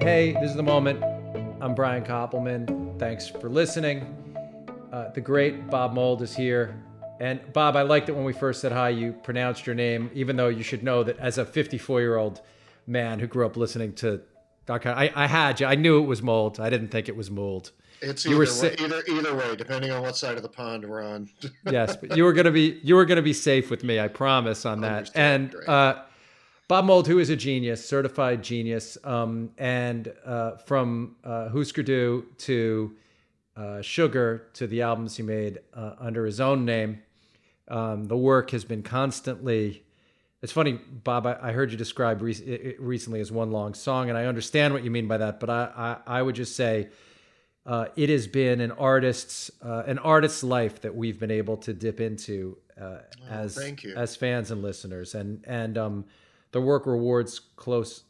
Hey, this is the moment. I'm Brian Koppelman. Thanks for listening. Uh, the great Bob Mould is here. And Bob, I liked it when we first said hi. You pronounced your name, even though you should know that as a 54 year old man who grew up listening to Doc, I, I had you. I knew it was Mould. I didn't think it was Mould. It's either, way, either either way, depending on what side of the pond we're on. yes, but you were gonna be you were gonna be safe with me. I promise on that. And uh, Bob Mould, who is a genius, certified genius, um, and uh, from uh, Husker Du to uh, Sugar to the albums he made uh, under his own name, um, the work has been constantly. It's funny, Bob. I, I heard you describe re- recently as one long song, and I understand what you mean by that. But I, I, I would just say uh, it has been an artist's uh, an artist's life that we've been able to dip into uh, oh, as as fans and listeners, and and um, the work rewards close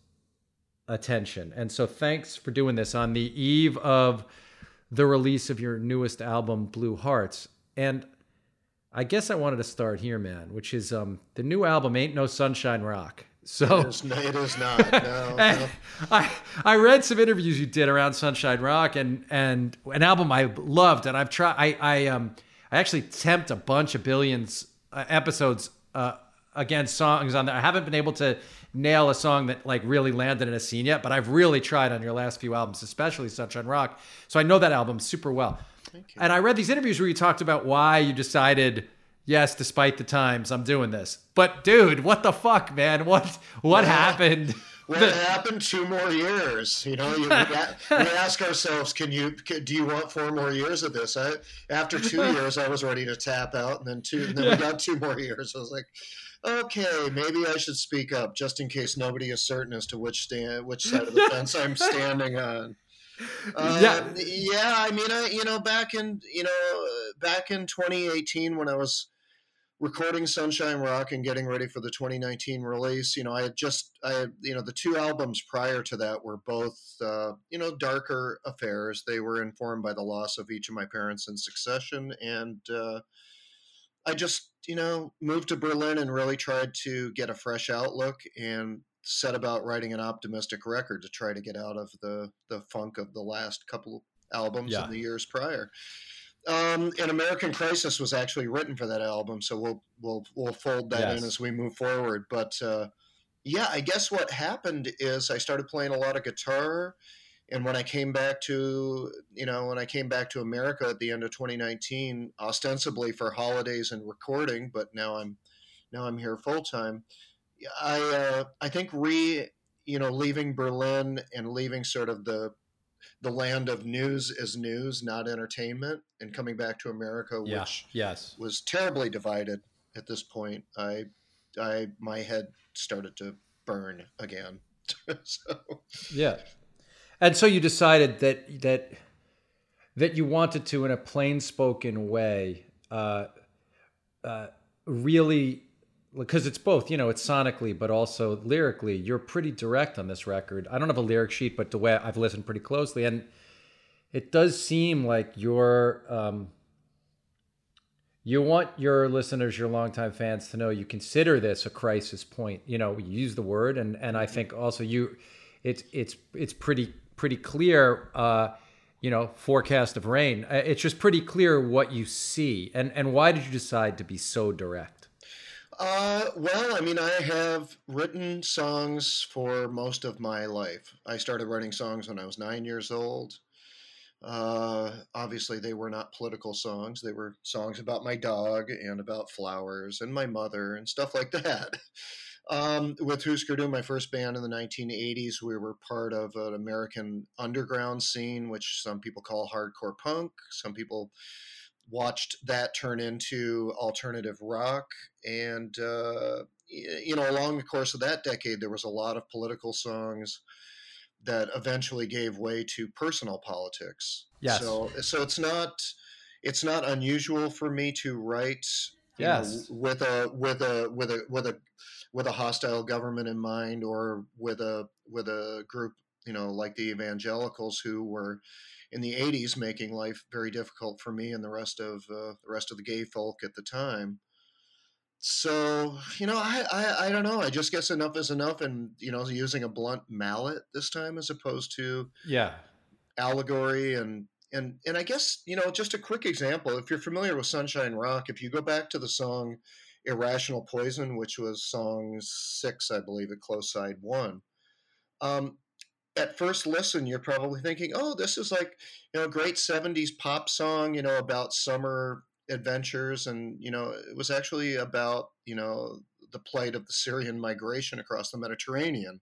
attention. And so, thanks for doing this on the eve of the release of your newest album, Blue Hearts. And I guess I wanted to start here, man, which is um, the new album ain't no sunshine rock. So it is, it is not. No, no. I I read some interviews you did around Sunshine Rock and and an album I loved and I've tried I I um I actually tempt a bunch of billions uh, episodes uh, against songs on there. I haven't been able to nail a song that like really landed in a scene yet, but I've really tried on your last few albums, especially Sunshine Rock. So I know that album super well. And I read these interviews where you talked about why you decided yes, despite the times, I'm doing this. But dude, what the fuck, man? What what yeah. happened? What happened? Two more years. You know, you, we, ask ourselves, can you? Can, do you want four more years of this? I, after two years, I was ready to tap out, and then two, and then we got two more years. I was like, okay, maybe I should speak up, just in case nobody is certain as to which stand, which side of the fence I'm standing on. Um, yeah, yeah. I mean, I you know back in you know back in 2018 when I was recording Sunshine Rock and getting ready for the 2019 release, you know, I had just, I had, you know, the two albums prior to that were both, uh, you know, darker affairs. They were informed by the loss of each of my parents in succession. And uh, I just, you know, moved to Berlin and really tried to get a fresh outlook and set about writing an optimistic record to try to get out of the, the funk of the last couple albums yeah. in the years prior. Um, and American Crisis was actually written for that album, so we'll we'll we'll fold that yes. in as we move forward. But uh, yeah, I guess what happened is I started playing a lot of guitar, and when I came back to you know when I came back to America at the end of 2019, ostensibly for holidays and recording, but now I'm now I'm here full time. I uh, I think re you know leaving Berlin and leaving sort of the the land of news as news, not entertainment, and coming back to America, yeah. which yes. was terribly divided at this point. I, I, my head started to burn again. so. Yeah, and so you decided that that that you wanted to, in a plain spoken way, uh, uh, really because it's both, you know, it's sonically, but also lyrically. You're pretty direct on this record. I don't have a lyric sheet, but the way I've listened pretty closely, and it does seem like you're, um, you want your listeners, your longtime fans, to know you consider this a crisis point. You know, you use the word, and and I think also you, it's it's it's pretty pretty clear. Uh, you know, forecast of rain. Uh, it's just pretty clear what you see, and and why did you decide to be so direct? Uh, well, I mean, I have written songs for most of my life. I started writing songs when I was nine years old. Uh, obviously, they were not political songs. They were songs about my dog and about flowers and my mother and stuff like that. Um, with Husker Du, my first band in the 1980s, we were part of an American underground scene, which some people call hardcore punk. Some people watched that turn into alternative rock. And, uh, you know, along the course of that decade, there was a lot of political songs that eventually gave way to personal politics. Yes. So, so it's not, it's not unusual for me to write yes. Know, with a, with a, with a, with a, with a hostile government in mind or with a, with a group, you know, like the evangelicals who were, in the 80s making life very difficult for me and the rest of uh, the rest of the gay folk at the time so you know, I, I I don't know. I just guess enough is enough, and you know, using a blunt mallet this time as opposed to yeah allegory and and and I guess you know just a quick example. If you're familiar with Sunshine Rock, if you go back to the song "Irrational Poison," which was song six, I believe, at Close Side One. Um, at first listen, you're probably thinking, "Oh, this is like you know, a great '70s pop song, you know, about summer adventures and you know it was actually about you know the plight of the syrian migration across the mediterranean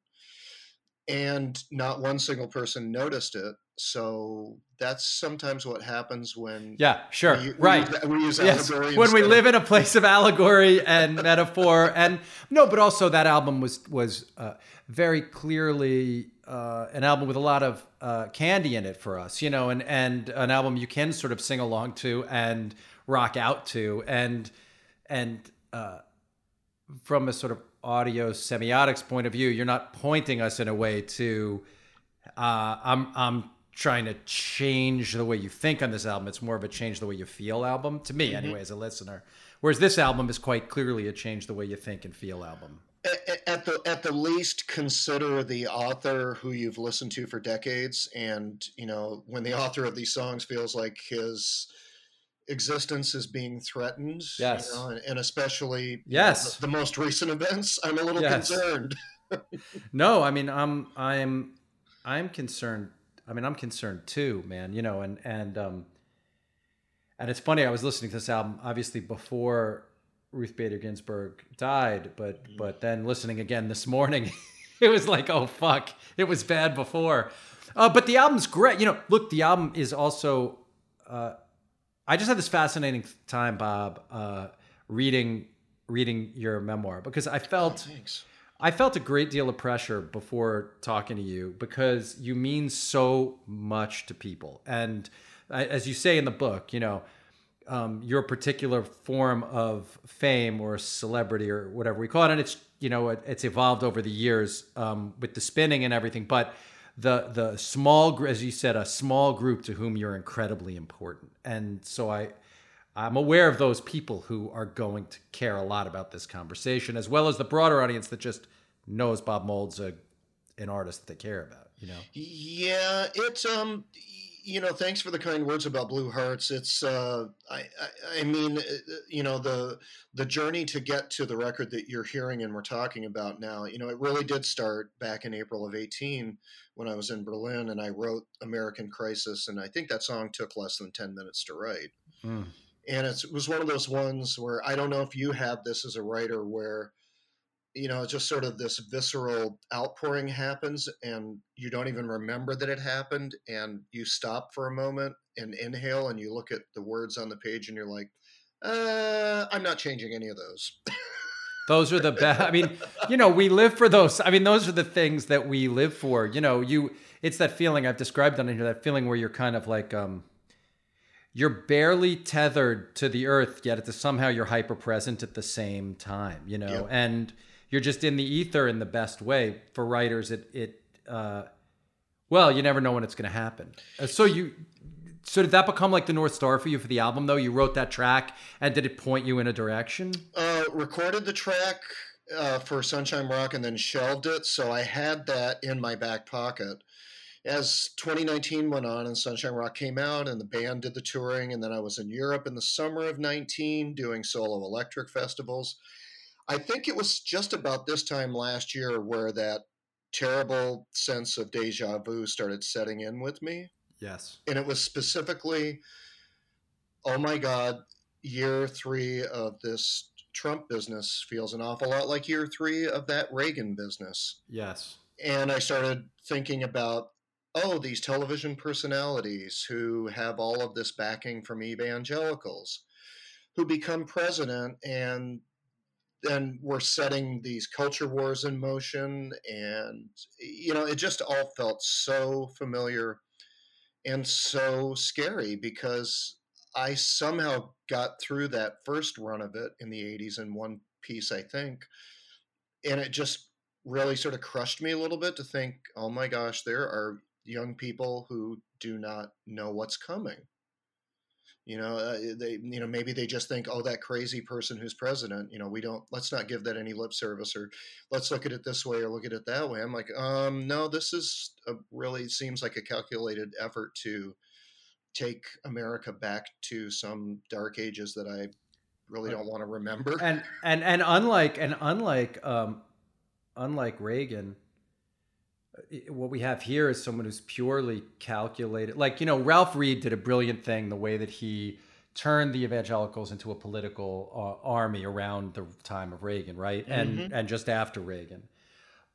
and not one single person noticed it so that's sometimes what happens when yeah sure we, right we, we use yes. when we live in a place of allegory and metaphor and no but also that album was was uh, very clearly uh, an album with a lot of uh, candy in it for us you know and and an album you can sort of sing along to and rock out to and and uh, from a sort of audio semiotics point of view you're not pointing us in a way to uh, i'm i'm trying to change the way you think on this album. It's more of a change the way you feel album to me mm-hmm. anyway as a listener. Whereas this album is quite clearly a change the way you think and feel album. At the at the least consider the author who you've listened to for decades and you know when the author of these songs feels like his existence is being threatened. Yes. You know, and, especially yes, the, the, most recent events, I'm a little yes. concerned. no, I mean, I'm I'm I'm concerned. I mean, I'm concerned too, man. You know, and and um, and it's funny. I was listening to this album obviously before Ruth Bader Ginsburg died, but mm-hmm. but then listening again this morning, it was like, oh fuck, it was bad before. Uh, but the album's great. You know, look, the album is also. Uh, I just had this fascinating time, Bob, uh, reading reading your memoir because I felt oh, I felt a great deal of pressure before talking to you because you mean so much to people, and as you say in the book, you know. Um, your particular form of fame or celebrity or whatever we call it, and it's you know it, it's evolved over the years um, with the spinning and everything. But the the small as you said a small group to whom you're incredibly important. And so i i'm aware of those people who are going to care a lot about this conversation as well as the broader audience that just knows bob mould's a, an artist that they care about you know? Yeah it's um you know, thanks for the kind words about Blue Hearts. It's, uh, I, I, I, mean, uh, you know, the the journey to get to the record that you're hearing and we're talking about now. You know, it really did start back in April of '18 when I was in Berlin and I wrote American Crisis, and I think that song took less than ten minutes to write. Mm. And it was one of those ones where I don't know if you have this as a writer where you know, just sort of this visceral outpouring happens and you don't even remember that it happened. And you stop for a moment and inhale and you look at the words on the page and you're like, uh, I'm not changing any of those. those are the best. I mean, you know, we live for those. I mean, those are the things that we live for. You know, you, it's that feeling I've described on here, that feeling where you're kind of like, um, you're barely tethered to the earth yet it's somehow you're hyper present at the same time you know yep. and you're just in the ether in the best way. For writers, it it uh, well, you never know when it's going to happen. Uh, so you so did that become like the north star for you for the album though? You wrote that track, and did it point you in a direction? Uh, recorded the track uh, for Sunshine Rock and then shelved it. So I had that in my back pocket. As 2019 went on and Sunshine Rock came out and the band did the touring, and then I was in Europe in the summer of 19 doing solo electric festivals. I think it was just about this time last year where that terrible sense of deja vu started setting in with me. Yes. And it was specifically, oh my God, year three of this Trump business feels an awful lot like year three of that Reagan business. Yes. And I started thinking about, oh, these television personalities who have all of this backing from evangelicals who become president and then we're setting these culture wars in motion and you know it just all felt so familiar and so scary because i somehow got through that first run of it in the 80s in one piece i think and it just really sort of crushed me a little bit to think oh my gosh there are young people who do not know what's coming You know, uh, they you know maybe they just think, oh, that crazy person who's president. You know, we don't let's not give that any lip service, or let's look at it this way or look at it that way. I'm like, um, no, this is a really seems like a calculated effort to take America back to some dark ages that I really don't want to remember. And and and unlike and unlike um, unlike Reagan, what we have here is someone who's purely calculated. Like you know, Ralph Reed did a brilliant thing the way that he turned the evangelicals into a political uh, army around the time of Reagan, right? And mm-hmm. and just after Reagan.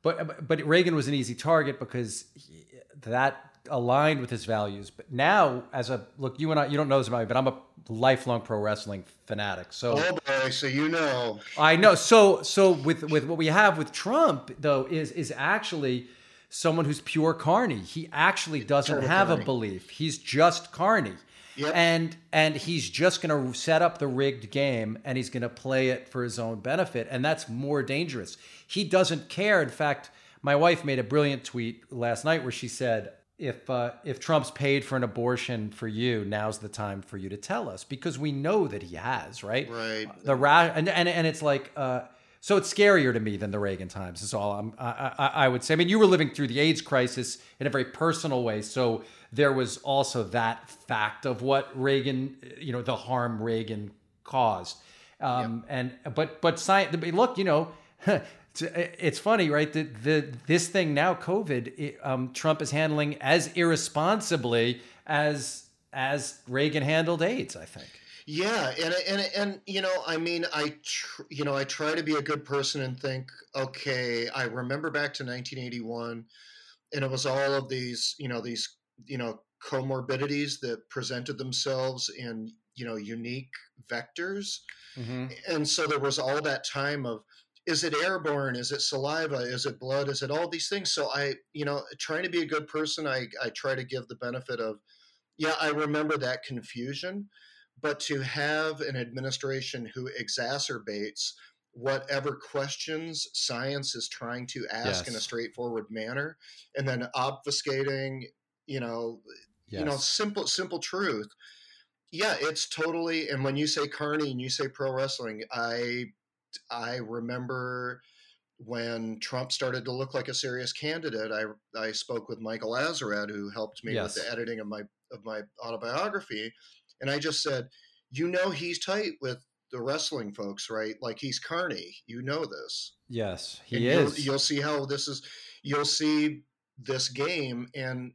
But but Reagan was an easy target because he, that aligned with his values. But now, as a look, you and I, you don't know this about me, but I'm a lifelong pro wrestling fanatic. So, oh boy, so you know, I know. So, so with with what we have with Trump though is is actually someone who's pure carny. He actually doesn't Total have carny. a belief. He's just carny. Yep. And and he's just going to set up the rigged game and he's going to play it for his own benefit and that's more dangerous. He doesn't care. In fact, my wife made a brilliant tweet last night where she said, if uh, if Trump's paid for an abortion for you, now's the time for you to tell us because we know that he has, right? Right. The ra- and and and it's like uh, so it's scarier to me than the Reagan times. Is all I'm, I, I, I would say. I mean, you were living through the AIDS crisis in a very personal way, so there was also that fact of what Reagan, you know, the harm Reagan caused. Um, yep. And but but science. Look, you know. it's funny, right? The, the this thing now, COVID, it, um, Trump is handling as irresponsibly as as Reagan handled AIDS. I think. Yeah, and and and you know, I mean, I tr- you know, I try to be a good person and think, okay, I remember back to 1981, and it was all of these, you know, these, you know, comorbidities that presented themselves in you know unique vectors, mm-hmm. and so there was all that time of is it airborne? Is it saliva? Is it blood? Is it all these things? So i you know trying to be a good person i i try to give the benefit of yeah i remember that confusion but to have an administration who exacerbates whatever questions science is trying to ask yes. in a straightforward manner and then obfuscating you know yes. you know simple simple truth yeah it's totally and when you say carney and you say pro wrestling i I remember when Trump started to look like a serious candidate, I I spoke with Michael Azerrad, who helped me yes. with the editing of my of my autobiography, and I just said, you know, he's tight with the wrestling folks, right? Like he's Carney. You know this. Yes, he and is. You'll, you'll see how this is. You'll see this game, and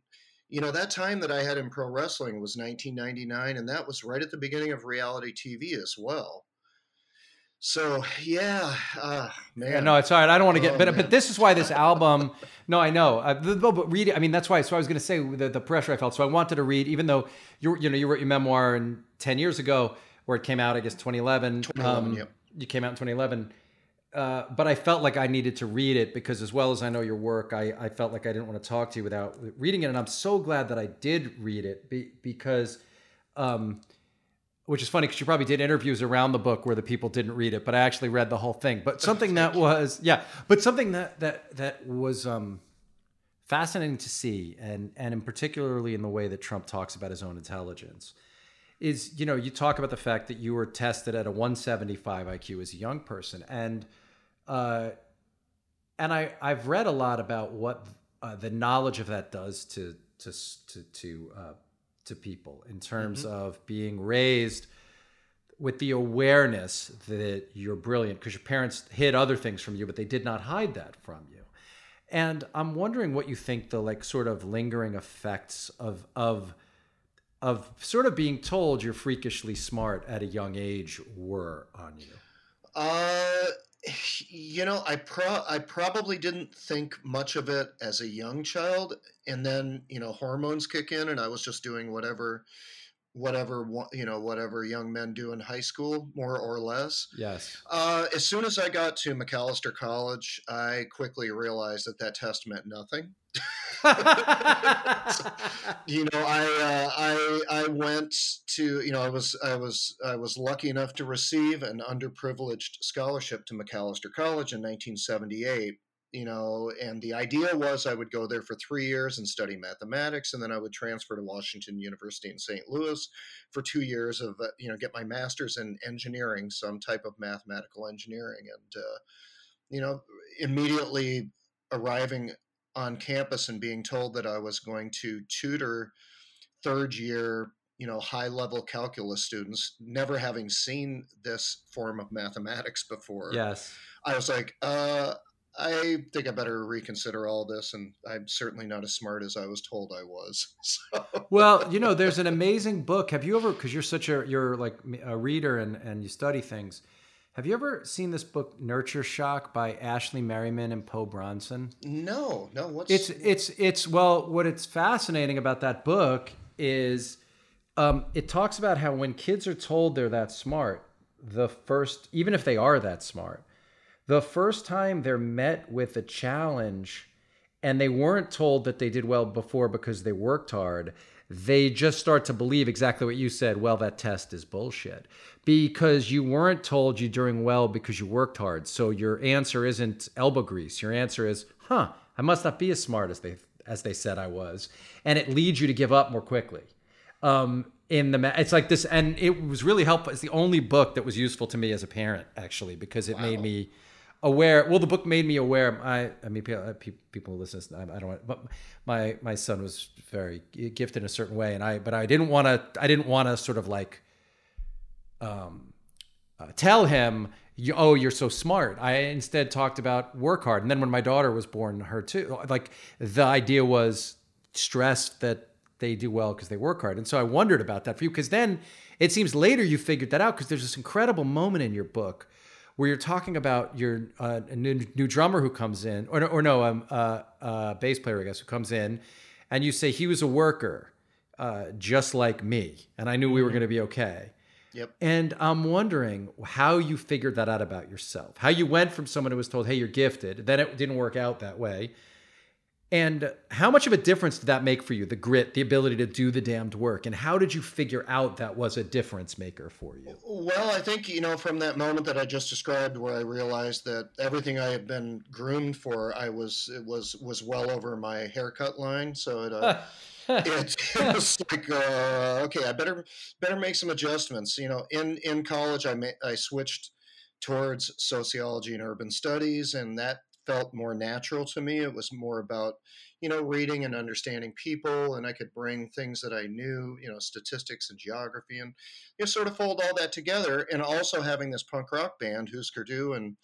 you know that time that I had in pro wrestling was 1999, and that was right at the beginning of reality TV as well. So yeah, uh, man. Yeah, no, it's all right. I don't want to get, oh, but man. but this is why this album. no, I know. Uh, but read. I mean, that's why. So I was going to say the, the pressure I felt. So I wanted to read, even though you you know you wrote your memoir in ten years ago, where it came out. I guess 2011. 2011 um, yep. You came out in 2011. Uh, but I felt like I needed to read it because, as well as I know your work, I, I felt like I didn't want to talk to you without reading it. And I'm so glad that I did read it be, because um, which is funny because you probably did interviews around the book where the people didn't read it, but I actually read the whole thing. But something that was yeah, but something that that that was um, fascinating to see, and and in particularly in the way that Trump talks about his own intelligence, is you know you talk about the fact that you were tested at a 175 IQ as a young person, and uh, and I I've read a lot about what uh, the knowledge of that does to to to to uh, to people in terms mm-hmm. of being raised with the awareness that you're brilliant because your parents hid other things from you but they did not hide that from you and i'm wondering what you think the like sort of lingering effects of of of sort of being told you're freakishly smart at a young age were on you uh you know, I pro I probably didn't think much of it as a young child, and then you know hormones kick in, and I was just doing whatever, whatever you know whatever young men do in high school, more or less. Yes. Uh, as soon as I got to Macalester College, I quickly realized that that test meant nothing. you know, I uh, I I went to you know I was I was I was lucky enough to receive an underprivileged scholarship to Macalester College in 1978, you know, and the idea was I would go there for three years and study mathematics, and then I would transfer to Washington University in St. Louis for two years of, uh, you know, get my master's in engineering, some type of mathematical engineering. And, uh, you know, immediately arriving on campus and being told that I was going to tutor third year you know high level calculus students never having seen this form of mathematics before yes i was like uh I think I better reconsider all this, and I'm certainly not as smart as I was told I was. So. Well, you know, there's an amazing book. Have you ever? Because you're such a you're like a reader and and you study things. Have you ever seen this book Nurture Shock by Ashley Merryman and Po Bronson? No, no. What's it's it's it's well, what it's fascinating about that book is um, it talks about how when kids are told they're that smart, the first, even if they are that smart, the first time they're met with a challenge and they weren't told that they did well before because they worked hard, they just start to believe exactly what you said. Well, that test is bullshit because you weren't told you're doing well because you worked hard. So your answer isn't elbow grease. Your answer is, huh, I must not be as smart as they as they said I was, and it leads you to give up more quickly um, in the it's like this and it was really helpful it's the only book that was useful to me as a parent actually because it wow. made me aware well the book made me aware i i mean people, people listen i don't want but my my son was very gifted in a certain way and i but i didn't want to i didn't want to sort of like um uh, tell him oh you're so smart i instead talked about work hard and then when my daughter was born her too like the idea was stressed that they do well because they work hard. And so I wondered about that for you because then it seems later you figured that out because there's this incredible moment in your book where you're talking about your uh, new, new, drummer who comes in, or, or no, um, uh, uh, bass player, I guess, who comes in, and you say he was a worker uh, just like me, and I knew we were mm-hmm. going to be okay. Yep. And I'm wondering how you figured that out about yourself. How you went from someone who was told, "Hey, you're gifted," then it didn't work out that way, and how much of a difference did that make for you? The grit, the ability to do the damned work, and how did you figure out that was a difference maker for you? Well, I think you know from that moment that I just described, where I realized that everything I had been groomed for, I was it was was well over my haircut line. So it. Uh, it, it, was like uh, okay, I better better make some adjustments. You know, in in college, I ma- I switched towards sociology and urban studies, and that felt more natural to me. It was more about, you know, reading and understanding people, and I could bring things that I knew, you know, statistics and geography, and you know, sort of fold all that together. And also having this punk rock band, Husker Du, and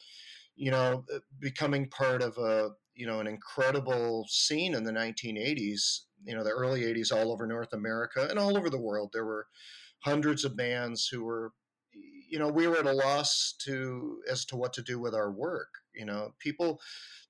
you know, uh, becoming part of a, you know, an incredible scene in the 1980s, you know, the early 80s all over North America and all over the world. There were hundreds of bands who were you know we were at a loss to as to what to do with our work you know people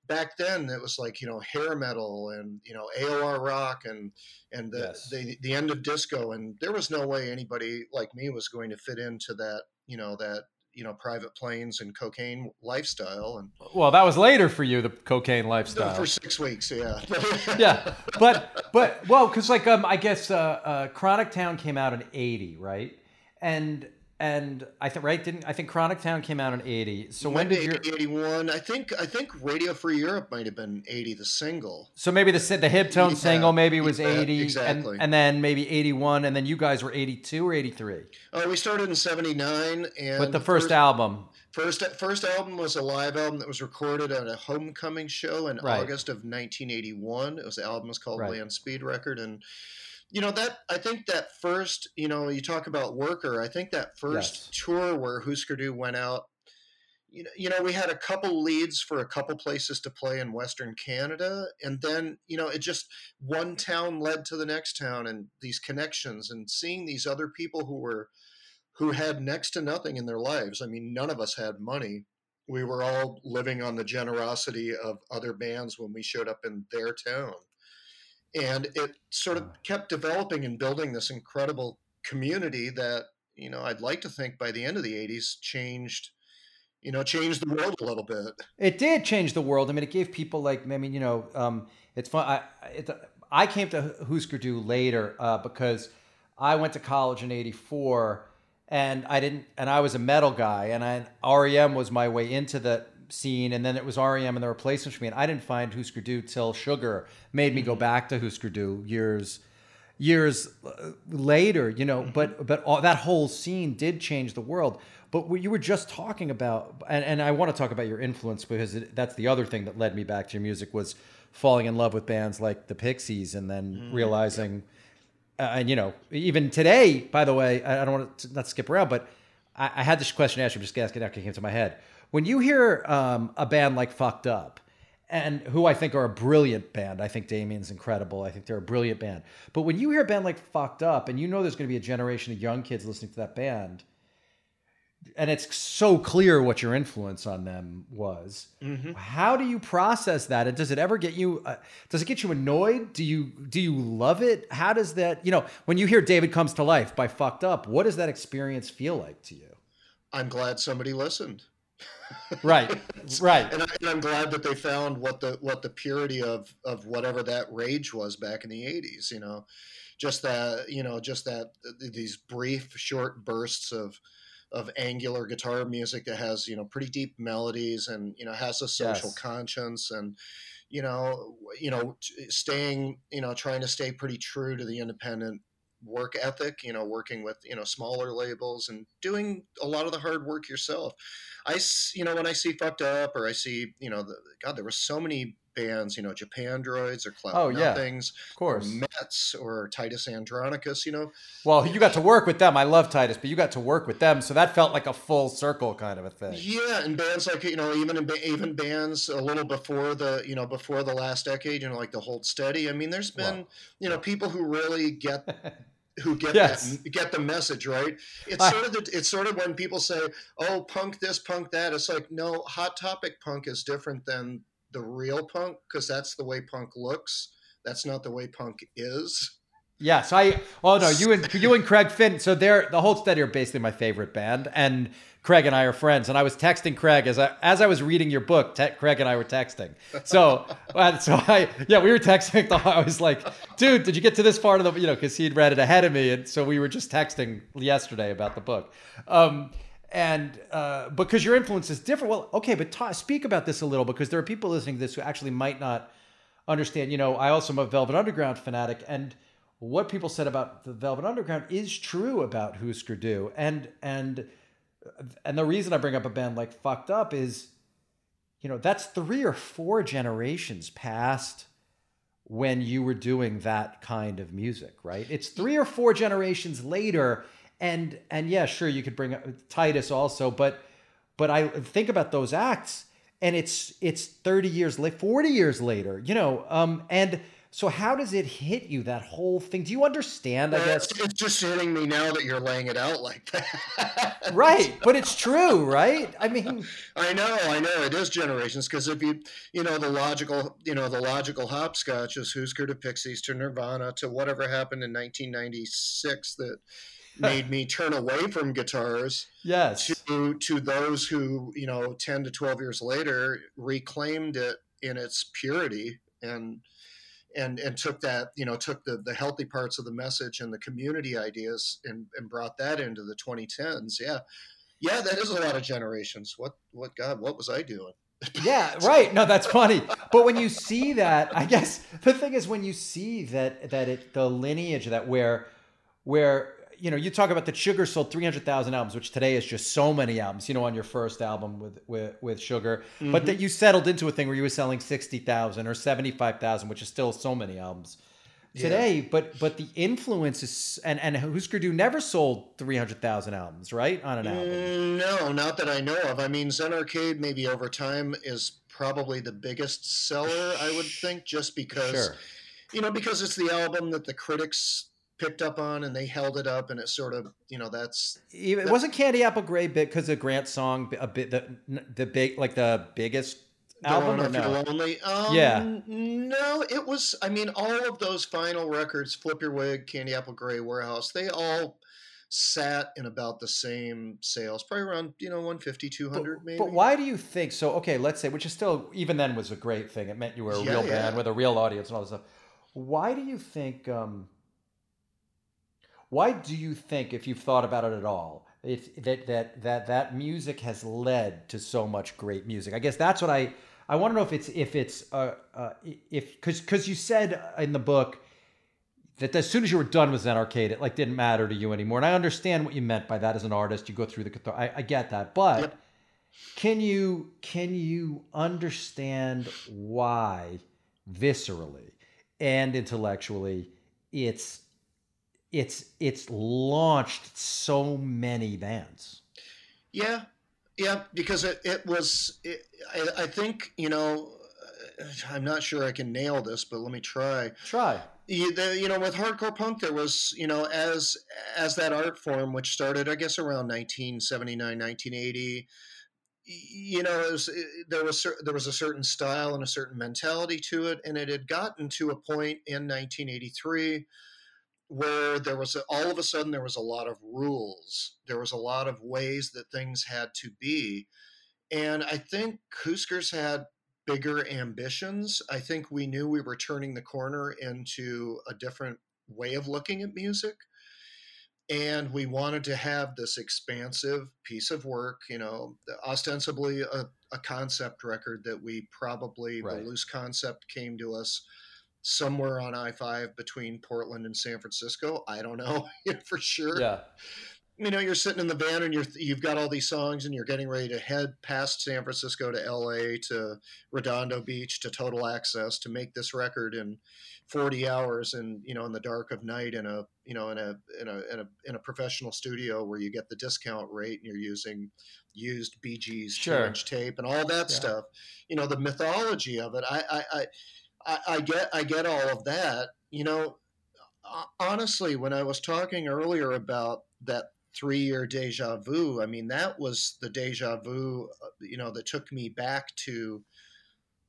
back then it was like you know hair metal and you know AOR rock and and the, yes. the the end of disco and there was no way anybody like me was going to fit into that you know that you know private planes and cocaine lifestyle and well that was later for you the cocaine lifestyle. For six weeks yeah. Yeah but but well because like um i guess uh, uh chronic town came out in 80 right? And and I think right didn't I think Chronic Town came out in eighty. So when did your eighty one? I think I think Radio Free Europe might have been eighty, the single. So maybe the the Hib-Tone yeah, single maybe was yeah, eighty, exactly, and, and, then maybe eighty one, and then you guys were eighty two or eighty three. Oh, uh, we started in seventy nine, and with the first, first, album. First first album was a live album that was recorded at a homecoming show in right. August of nineteen eighty one. It was the album was called right. Land Speed Record, and you know that I think that first, you know, you talk about worker. I think that first yes. tour where Husker Du went out, you know, you know, we had a couple leads for a couple places to play in Western Canada, and then you know, it just one town led to the next town, and these connections, and seeing these other people who were who had next to nothing in their lives. I mean, none of us had money. We were all living on the generosity of other bands when we showed up in their town and it sort of kept developing and building this incredible community that you know I'd like to think by the end of the 80s changed you know changed the world a little bit. It did change the world. I mean it gave people like i mean you know um, it's fun i it, i came to husker du later uh, because i went to college in 84 and i didn't and i was a metal guy and I, rem was my way into the scene, and then it was REM and the replacements for me. And I didn't find Husker Du till Sugar made me go Mm-hmm. back to Husker Du years years uh, later. You know, but but all, that whole scene did change the world. But what you were just talking about, and, and I want to talk about your influence because it, that's the other thing that led me back to your music was falling in love with bands like the Pixies, and then realizing uh, and you know, even today, by the way, I, I don't want to not skip around, but I, I had this question to ask you, just asking after it came to my head. When you hear um, a band like Fucked Up, and who I think are a brilliant band, I think Damian's incredible. I think they're a brilliant band. But when you hear a band like Fucked Up, and you know there's going to be a generation of young kids listening to that band, and it's so clear what your influence on them was. How do you process that? And does it ever get you? Uh, does it get you annoyed? Do you do you love it? How does that? You know, when you hear "David Comes to Life" by Fucked Up, what does that experience feel like to you? I'm glad somebody listened. Right, right. and, I, and I'm glad that they found what the what the purity of of whatever that rage was back in the '80s. You know, just that you know just that these brief, short bursts of of angular guitar music that has you know pretty deep melodies and you know has a social Yes. conscience and you know you know staying you know trying to stay pretty true to the independent work ethic you know working with you know smaller labels and doing a lot of the hard work yourself. I, you know when i see fucked up or i see you know the, god there were so many bands you know japandroids or cloud Oh, yeah. nothings Of course. or METZ or titus andronicus you know Well, you got to work with them. I love Titus, but you got to work with them, so that felt like a full circle kind of a thing. Yeah, and bands like you know, even in, even bands a little before the you know before the last decade, you know, like the Hold Steady. I mean, there's been Wow. you know people who really get who get Yes. that get the message right. It's I- sort of the, it's sort of when people say, "Oh, punk this, punk that." It's like no, hot topic punk is different than the real punk because that's the way punk looks. That's not the way punk is. Yes, I. Oh no, you and you and Craig Finn. So they're the Hold Steady are basically my favorite band, and Craig and I are friends. And I was texting Craig as I as I was reading your book. Te- Craig and I were texting. So so I yeah we were texting. I was like, dude, did you get to this part of the you know because he'd read it ahead of me, and so we were just texting yesterday about the book. Um, and uh, because your influence is different. Well, okay, but ta- speak about this a little because there are people listening to this who actually might not understand. You know, I also am a Velvet Underground fanatic, and what people said about the Velvet Underground is true about Husker Du, and and and the reason I bring up a band like Fucked Up is, you know, that's three or four generations past when you were doing that kind of music, right? It's three or four generations later, and and yeah, sure, you could bring up Titus also, but but I think about those acts, and it's it's thirty years late, forty years later, you know, um, and so how does it hit you that whole thing? Do you understand? I guess it's, just hitting me now that you're laying it out like that. right, but it's true, right? I mean, I know, I know, it is generations because if you, you know, the logical, you know, the logical hopscotch is Who's Husker to Pixies to Nirvana to whatever happened in 1996 that made me turn away from guitars yes, to to those who, you know, 10 to 12 years later reclaimed it in its purity and and and took that you know took the the healthy parts of the message and the community ideas and and brought that into the 2010s yeah. Yeah that is a lot of generations. What what god what was i doing? Yeah, right. No, that's funny. But when you see that, I guess the thing is when you see that that it the lineage that where where you know you talk about the Sugar sold three hundred thousand albums, which today is just so many albums. You know, on your first album with with, with Sugar, but that you settled into a thing where you were selling sixty thousand or seventy five thousand, which is still so many albums today. But but the influence is and and Husker Du never sold three hundred thousand albums, right, on an album. Mm, no not that i know of i mean zen arcade maybe over time is probably the biggest seller i would think just because Sure. you know because it's the album that the critics picked up on and they held it up and it sort of you know that's It wasn't Candy Apple Gray bit because of Grant's song a bit the the big like the biggest album or no? Lonely. Um, Yeah. No, it was. I mean, all of those final records, Flip Your Wig, Candy Apple Gray, Warehouse, they all sat in about the same sales, probably around you know 150, 200 maybe. But why do you think so? Okay, let's say which is still even then was a great thing. It meant you were a Yeah, real yeah. band with a real audience and all this stuff. Why do you think? um Why do you think, if you've thought about it at all, It, that that that that music has led to so much great music. I guess that's what I I want to know if it's if it's uh, uh if because because you said in the book that as soon as you were done with Zen Arcade, it like didn't matter to you anymore. And I understand what you meant by that as an artist. You go through the I, I get that, but yep. can you can you understand why viscerally and intellectually it's it's it's launched so many bands? Yeah, yeah, because it, it was. It, I, I think you know. I'm not sure I can nail this, but let me try. Try you, the, you know with hardcore punk there was you know as as that art form which started i guess around 1979 1980 you know was, there was there was a certain style and a certain mentality to it and it had gotten to a point in 1983 where there was a, all of a sudden there was a lot of rules there was a lot of ways that things had to be and i think Huskers had bigger ambitions. I think we knew we were turning the corner into a different way of looking at music. And we wanted to have this expansive piece of work, you know, ostensibly a, a concept record that we probably, right. the loose concept came to us somewhere on I 5 between Portland and San Francisco. I don't know for sure. Yeah you know you're sitting in the van and you're you've got all these songs and you're getting ready to head past San Francisco to LA to Redondo Beach to Total Access to make this record in 40 hours and you know in the dark of night in a you know in a in a in a, in a professional studio where you get the discount rate and you're using used Gees sure. inch tape and all that yeah. stuff you know the mythology of it I, I I I get I get all of that you know honestly when I was talking earlier about that three year deja vu. I mean, that was the deja vu, uh, you know, that took me back to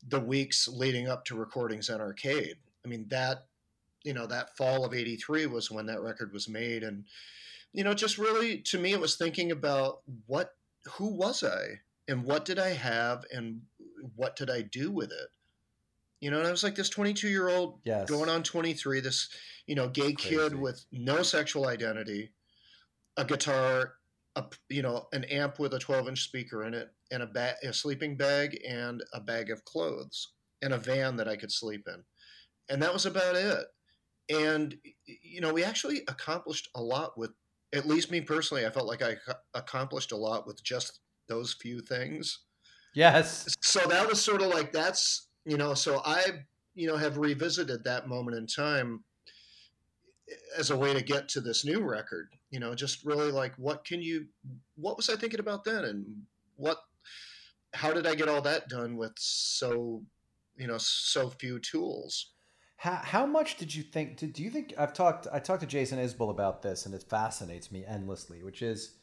the weeks leading up to recordings Zen Arcade. I mean, that, you know, that fall of 83 was when that record was made. And, you know, just really to me, it was thinking about what, who was I and what did I have and what did I do with it? You know, and I was like this 22 year old yes. going on 23, this, you know, gay Crazy. kid with no sexual identity a guitar, a you know, an amp with a 12 inch speaker in it, and a, ba- a sleeping bag, and a bag of clothes, and a van that I could sleep in, and that was about it. And you know, we actually accomplished a lot with, at least me personally, I felt like I accomplished a lot with just those few things. Yes. So that was sort of like that's you know, so I you know have revisited that moment in time as a way to get to this new record you know just really like what can you what was i thinking about then? And what how did i get all that done with so you know so few tools? How, how much did you think do you think i've talked i talked to jason isbell about this and it fascinates me endlessly which is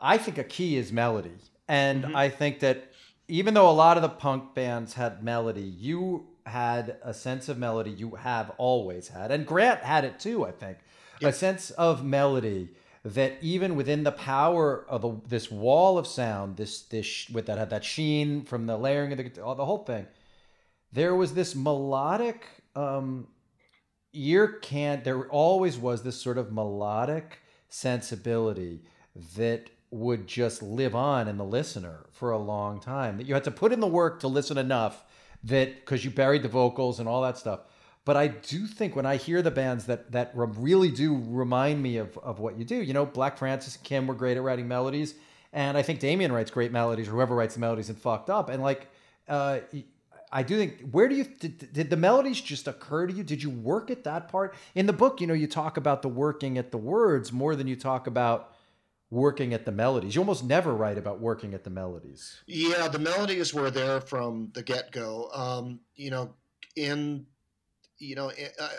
i think a key is melody. And mm-hmm. i think that even though a lot of the punk bands had melody you had a sense of melody you have always had, and Grant had it too. I think yep. a sense of melody that even within the power of a, this wall of sound, this this with that had that sheen from the layering of the the whole thing, there was this melodic um, ear can't. There always was this sort of melodic sensibility that would just live on in the listener for a long time. That you had to put in the work to listen enough that because you buried the vocals and all that stuff. But I do think when I hear the bands that that really do remind me of, of what you do, you know, Black Francis and Kim were great at writing melodies, and I think Damian writes great melodies, or whoever writes the melodies and fucked up. And like, uh, I do think, where do you did, did the melodies just occur to you? Did you work at that part in the book? You know, you talk about the working at the words more than you talk about working at the melodies. You almost never write about working at the melodies. Yeah, the melodies were there from the get go. Um, you know, in you know,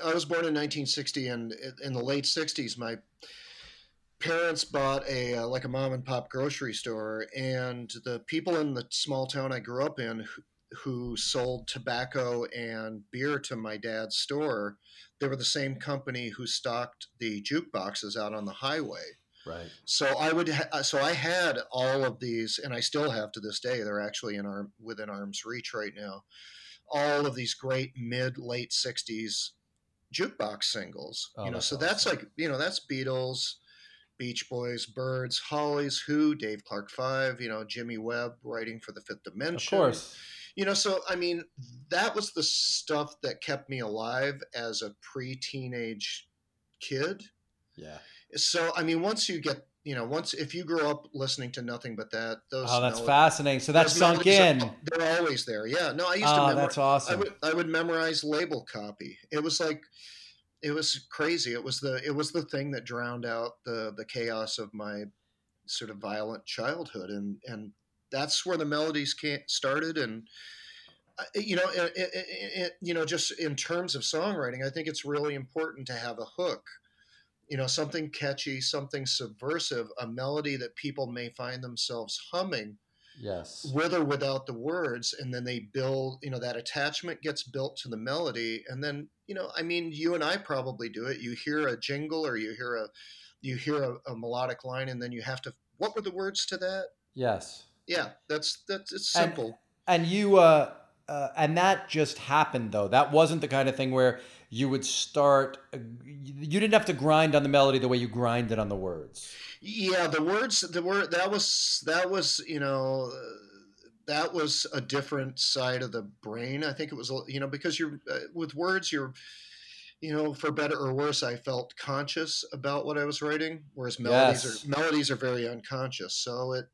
I was born in 1960, and in the late 60s, my parents bought a uh, like a mom and pop grocery store, and the people in the small town I grew up in who sold tobacco and beer to my dad's store, they were the same company who stocked the jukeboxes out on the highway. Right. So I would, ha- uh, so I had all of these, and I still have to this day. They're actually in arm within arm's reach right now. All of these great mid late '60s jukebox singles. Oh, you know, so awesome. that's like you know that's Beatles, Beach Boys, Byrds, Hollies, Who, Dave Clark Five, you know, Jimmy Webb writing for the Fifth Dimension. Of course. You know, so I mean, that was the stuff that kept me alive as a pre-teenage kid. Yeah. So I mean, once you get you know, once if you grow up listening to nothing but that, those Oh, that's fascinating. So that's sunk are- in. they're always there. Yeah. No, I used to. Oh, memorize, that's I awesome. would I would memorize label copy. It was like it was crazy. It was the it was the thing that drowned out the the chaos of my sort of violent childhood, and and that's where the melodies came, started. And uh, you know, it, it, it, you know, just in terms of songwriting, I think it's really important to have a hook. You know, something catchy, something subversive, a melody that people may find themselves humming Yes. with or without the words and then they build you know that attachment gets built to the melody and then you know i mean you and i probably do it you hear a jingle or you hear a you hear a, a melodic line and then you have to what were the words to that Yes. yeah that's that's it's And- simple And you, uh, uh, and that just happened though. That wasn't the kind of thing where you would start. You didn't have to grind on the melody the way you grinded on the words. yeah the words the word that was that was you know that was a different side of the brain i think it was you know because you're uh, with words you're you know for better or worse i felt conscious about what i was writing whereas melodies Yes. are melodies are very unconscious so it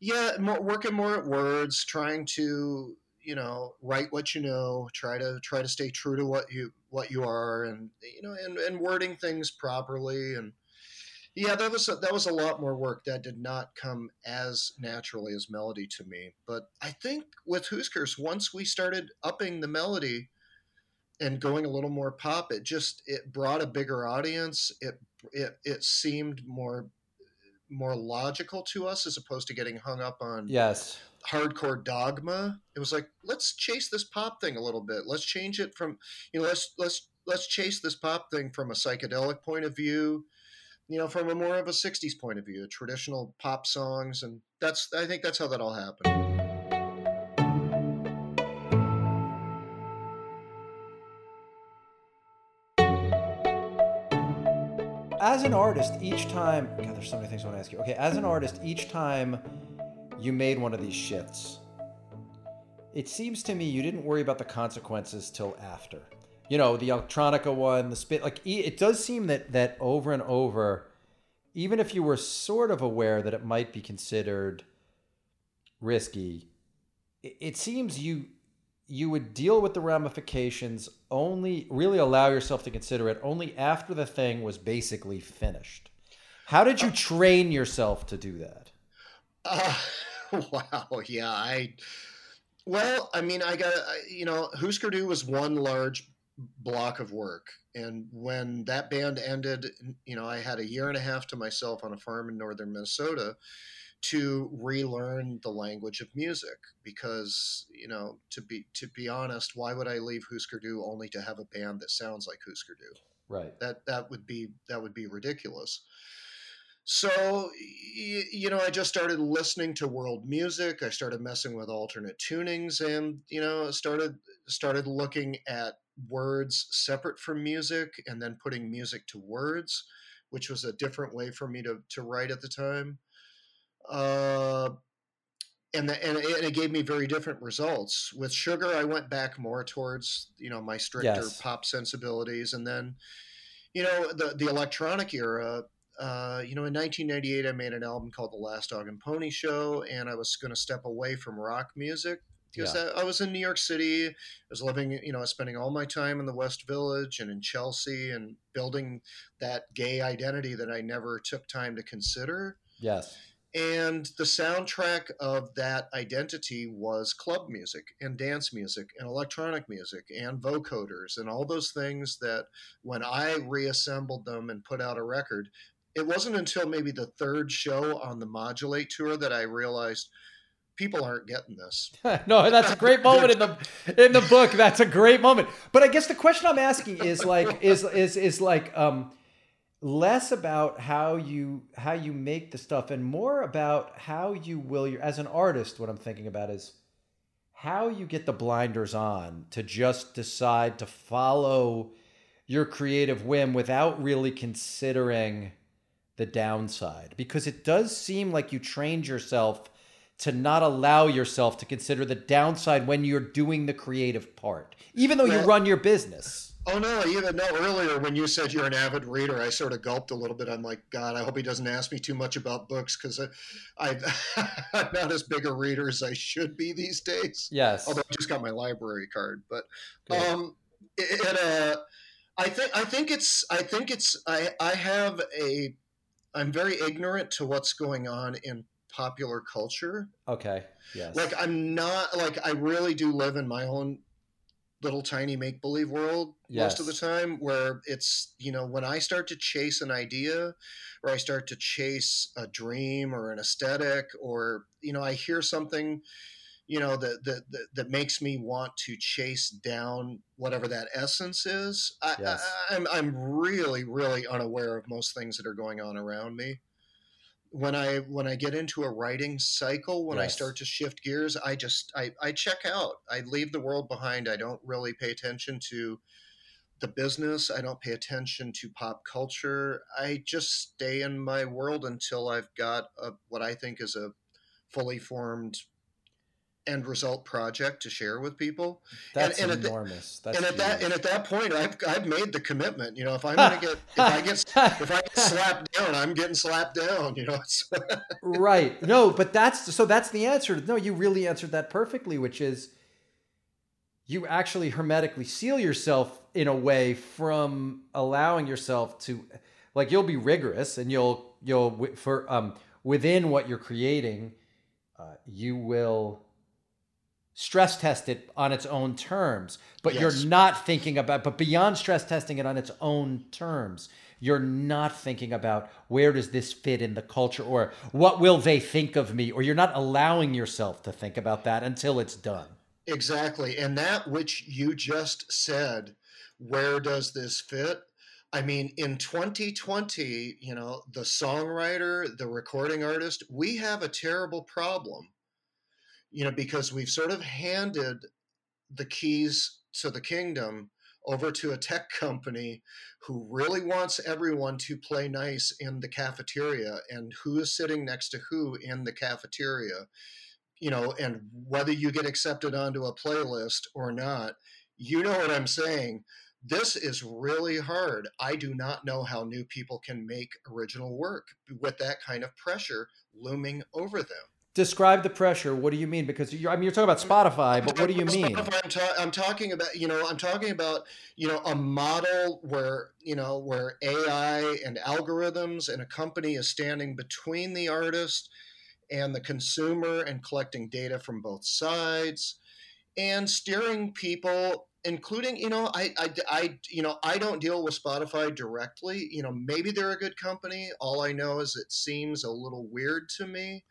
yeah more, working more at words trying to you know write what you know try to try to stay true to what you what you are and you know and, and wording things properly and yeah that was a, that was a lot more work that did not come as naturally as melody to me but i think with Huskers once we started upping the melody and going a little more pop it just it brought a bigger audience it it, it seemed more more logical to us as opposed to getting hung up on Yes. Hardcore dogma. It was like, let's chase this pop thing a little bit. Let's change it from, you know, let's let's let's chase this pop thing from a psychedelic point of view, you know, from a more of a '60s point of view, traditional pop songs, and that's I think that's how that all happened. As an artist, each time, God, there's so many things I want to ask you. Okay, as an artist, each time you made one of these shifts, it seems to me you didn't worry about the consequences till after. You know, the electronica one, the spit. Like it does seem that that over and over, even if you were sort of aware that it might be considered risky, it, it seems you you would deal with the ramifications only really allow yourself to consider it only after the thing was basically finished. How did you train yourself to do that? Uh, wow, yeah, I. Well, I mean, I got you know, Husker Du was one large block of work, and when that band ended, you know, I had a year and a half to myself on a farm in northern Minnesota to relearn the language of music because you know to be to be honest why would i leave husker du only to have a band that sounds like husker du Right. that that would be that would be ridiculous so you know i just started listening to world music i started messing with alternate tunings and you know started started looking at words separate from music and then putting music to words which was a different way for me to to write at the time uh and, the, and, it, and it gave me very different results. With sugar, I went back more towards you know my stricter Yes. pop sensibilities, and then you know the the electronic era. Uh, you know, in 1998, I made an album called The Last Dog and Pony Show, and I was going to step away from rock music because Yeah. I, I was in New York City. I was living, you know, spending all my time in the West Village and in Chelsea and building that gay identity that I never took time to consider. Yes. And the soundtrack of that identity was club music and dance music and electronic music and vocoders and all those things that when I reassembled them and put out a record, it wasn't until maybe the third show on the Modulate tour that I realized people aren't getting this. no, that's a great moment in the in the book. That's a great moment. But I guess the question I'm asking is like is is is like um less about how you how you make the stuff and more about how you will your as an artist what I'm thinking about is how you get the blinders on to just decide to follow your creative whim without really considering the downside because it does seem like you trained yourself to not allow yourself to consider the downside when you're doing the creative part, even though you run your business. Oh no! Even no earlier when you said you're an avid reader, I sort of gulped a little bit. I'm like, God, I hope he doesn't ask me too much about books because I, I'm not as big a reader as I should be these days. Yes. Although I just got my library card, but um, it, it uh, I think I think it's I think it's I I have a I'm very ignorant to what's going on in popular culture. Okay. Yes. Like I'm not like I really do live in my own little tiny make believe world yes. most of the time where it's you know when I start to chase an idea or I start to chase a dream or an aesthetic or you know I hear something you know that that that, that makes me want to chase down whatever that essence is I, yes. I, I'm I'm really really unaware of most things that are going on around me when I when I get into a writing cycle, when yes. I start to shift gears, I just I, I check out. I leave the world behind. I don't really pay attention to the business. I don't pay attention to pop culture. I just stay in my world until I've got a, what I think is a fully formed end result project to share with people. That's and, and enormous. At the, and at that and at that point, I've I've made the commitment. You know, if I'm gonna get if I get if I get slapped down, I'm getting slapped down. You know. right. No, but that's so that's the answer. No, you really answered that perfectly, which is you actually hermetically seal yourself in a way from allowing yourself to like you'll be rigorous and you'll you'll for um within what you're creating uh, you will stress test it on its own terms but yes. you're not thinking about but beyond stress testing it on its own terms you're not thinking about where does this fit in the culture or what will they think of me or you're not allowing yourself to think about that until it's done. Exactly. And that which you just said where does this fit? I mean in 2020 you know the songwriter the recording artist we have a terrible problem you know, because we've sort of handed the keys to the kingdom over to a tech company who really wants everyone to play nice in the cafeteria and who is sitting next to who in the cafeteria. You know and whether you get accepted onto a playlist or not you know what i'm saying. This is really hard. I do not know how new people can make original work with that kind of pressure looming over them describe the pressure. What do you mean? Because you're, i mean you're talking about spotify but what do you mean? I'm, ta- I'm, talking about you know i'm talking about you know a model where you know where ai and algorithms and a company is standing between the artist and the consumer and collecting data from both sides and steering people including you know I, I i you know i don't deal with spotify directly. You know maybe they're a good company. All i know is it seems a little weird to me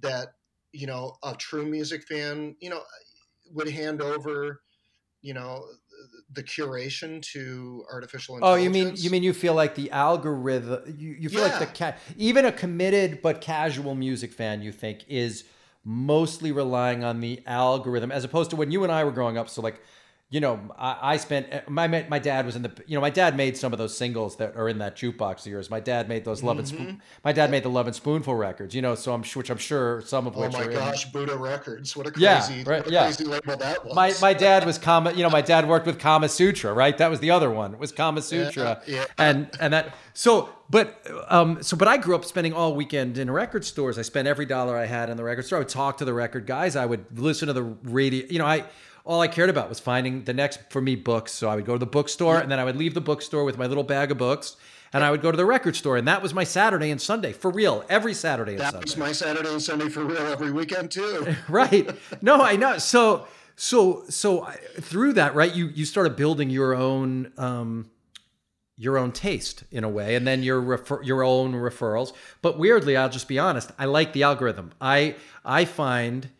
that you know a true music fan you know would hand over you know the curation to artificial intelligence. Oh, you mean you mean you feel like the algorithm you, you feel yeah. like the ca- even a committed but casual music fan you think is mostly relying on the algorithm as opposed to when you and I were growing up so like you know, I, I, spent my my dad was in the you know my dad made some of those singles that are in that jukebox of yours. My dad made those Love mm-hmm. and Spoon, my dad made the Lovin' Spoonful records. You know, so I'm which I'm sure some of oh which. Oh my gosh, in. Buddha Records! What a crazy, yeah, right, what a yeah. crazy label that was. My my dad was Kama. You know, my dad worked with Kama Sutra, right? That was the other one. It was Kama Sutra, yeah, yeah. and and that so. But um, so, but I grew up spending all weekend in record stores. I spent every dollar I had in the record store. I would talk to the record guys. I would listen to the radio. You know, I all I cared about was finding the next for me books. So I would go to the bookstore and then I would leave the bookstore with my little bag of books and I would go to the record store, and that was my Saturday and Sunday for real, every Saturday and that Sunday. was my Saturday and Sunday for real every weekend too. right? No, I know. So, so, so through that, right? You you started building your own um, your own taste in a way, and then your refer- your own referrals. But weirdly, I'll just be honest. I like the algorithm. I I find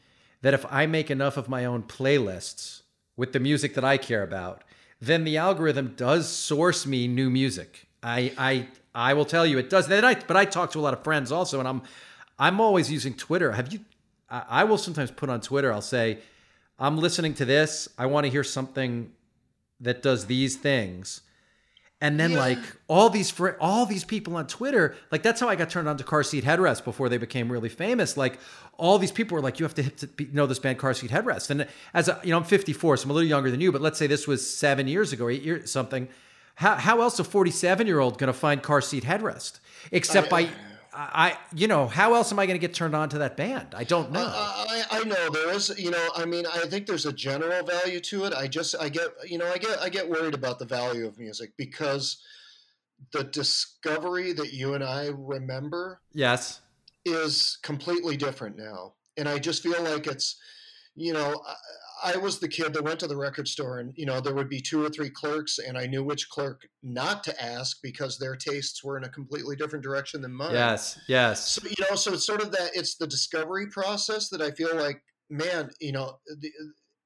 that if I make enough of my own playlists with the music that I care about, then the algorithm does source me new music. I I I will tell you it does. Then I but I talk to a lot of friends also, and I'm I'm always using Twitter. Have you? I, I will sometimes put on Twitter. I'll say, I'm listening to this. I want to hear something that does these things, and then Yeah. like all these fr- all these people on Twitter, like that's how I got turned on to car seat headrest before they became really famous. Like all these people were like, you have to, hit to be, know this band car seat headrest. And as a, you know, I'm 54, so I'm a little younger than you. But let's say this was seven years ago, eight years something. How how else a 47 year old to find car seat headrest except by uh, I, you know, how else am I going to get turned on to that band? I don't know. I, I I know there is, you know, I mean, I think there's a general value to it. I just, I get, you know, I get, I get worried about the value of music because the discovery that you and I remember yes. is completely different now, and I just feel like it's, you know, I, I was the kid that went to the record store, and you know, there would be two or three clerks, and I knew which clerk not to ask because their tastes were in a completely different direction than mine. Yes. Yes. So you know, so it's sort of that it's the discovery process that I feel like, man, you know, the,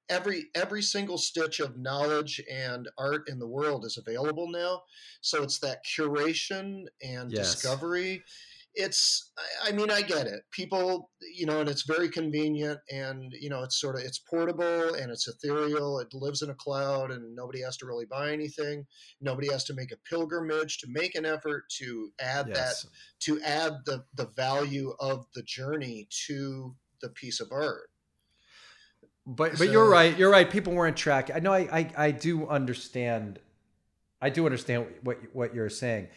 every every single stitch of knowledge and art in the world is available now. So it's that curation and Yes. discovery. It's, I- mean, I get it. People, you know, and it's very convenient, and you know, it's sort of it's portable and it's ethereal. It lives in a cloud, and nobody has to really buy anything. Nobody has to make a pilgrimage to make an effort to add that to add the the value of the journey to the piece of art. But but So- you're right. You're right. People weren't tracking. I know. I, I I do understand. I do understand what what you're saying.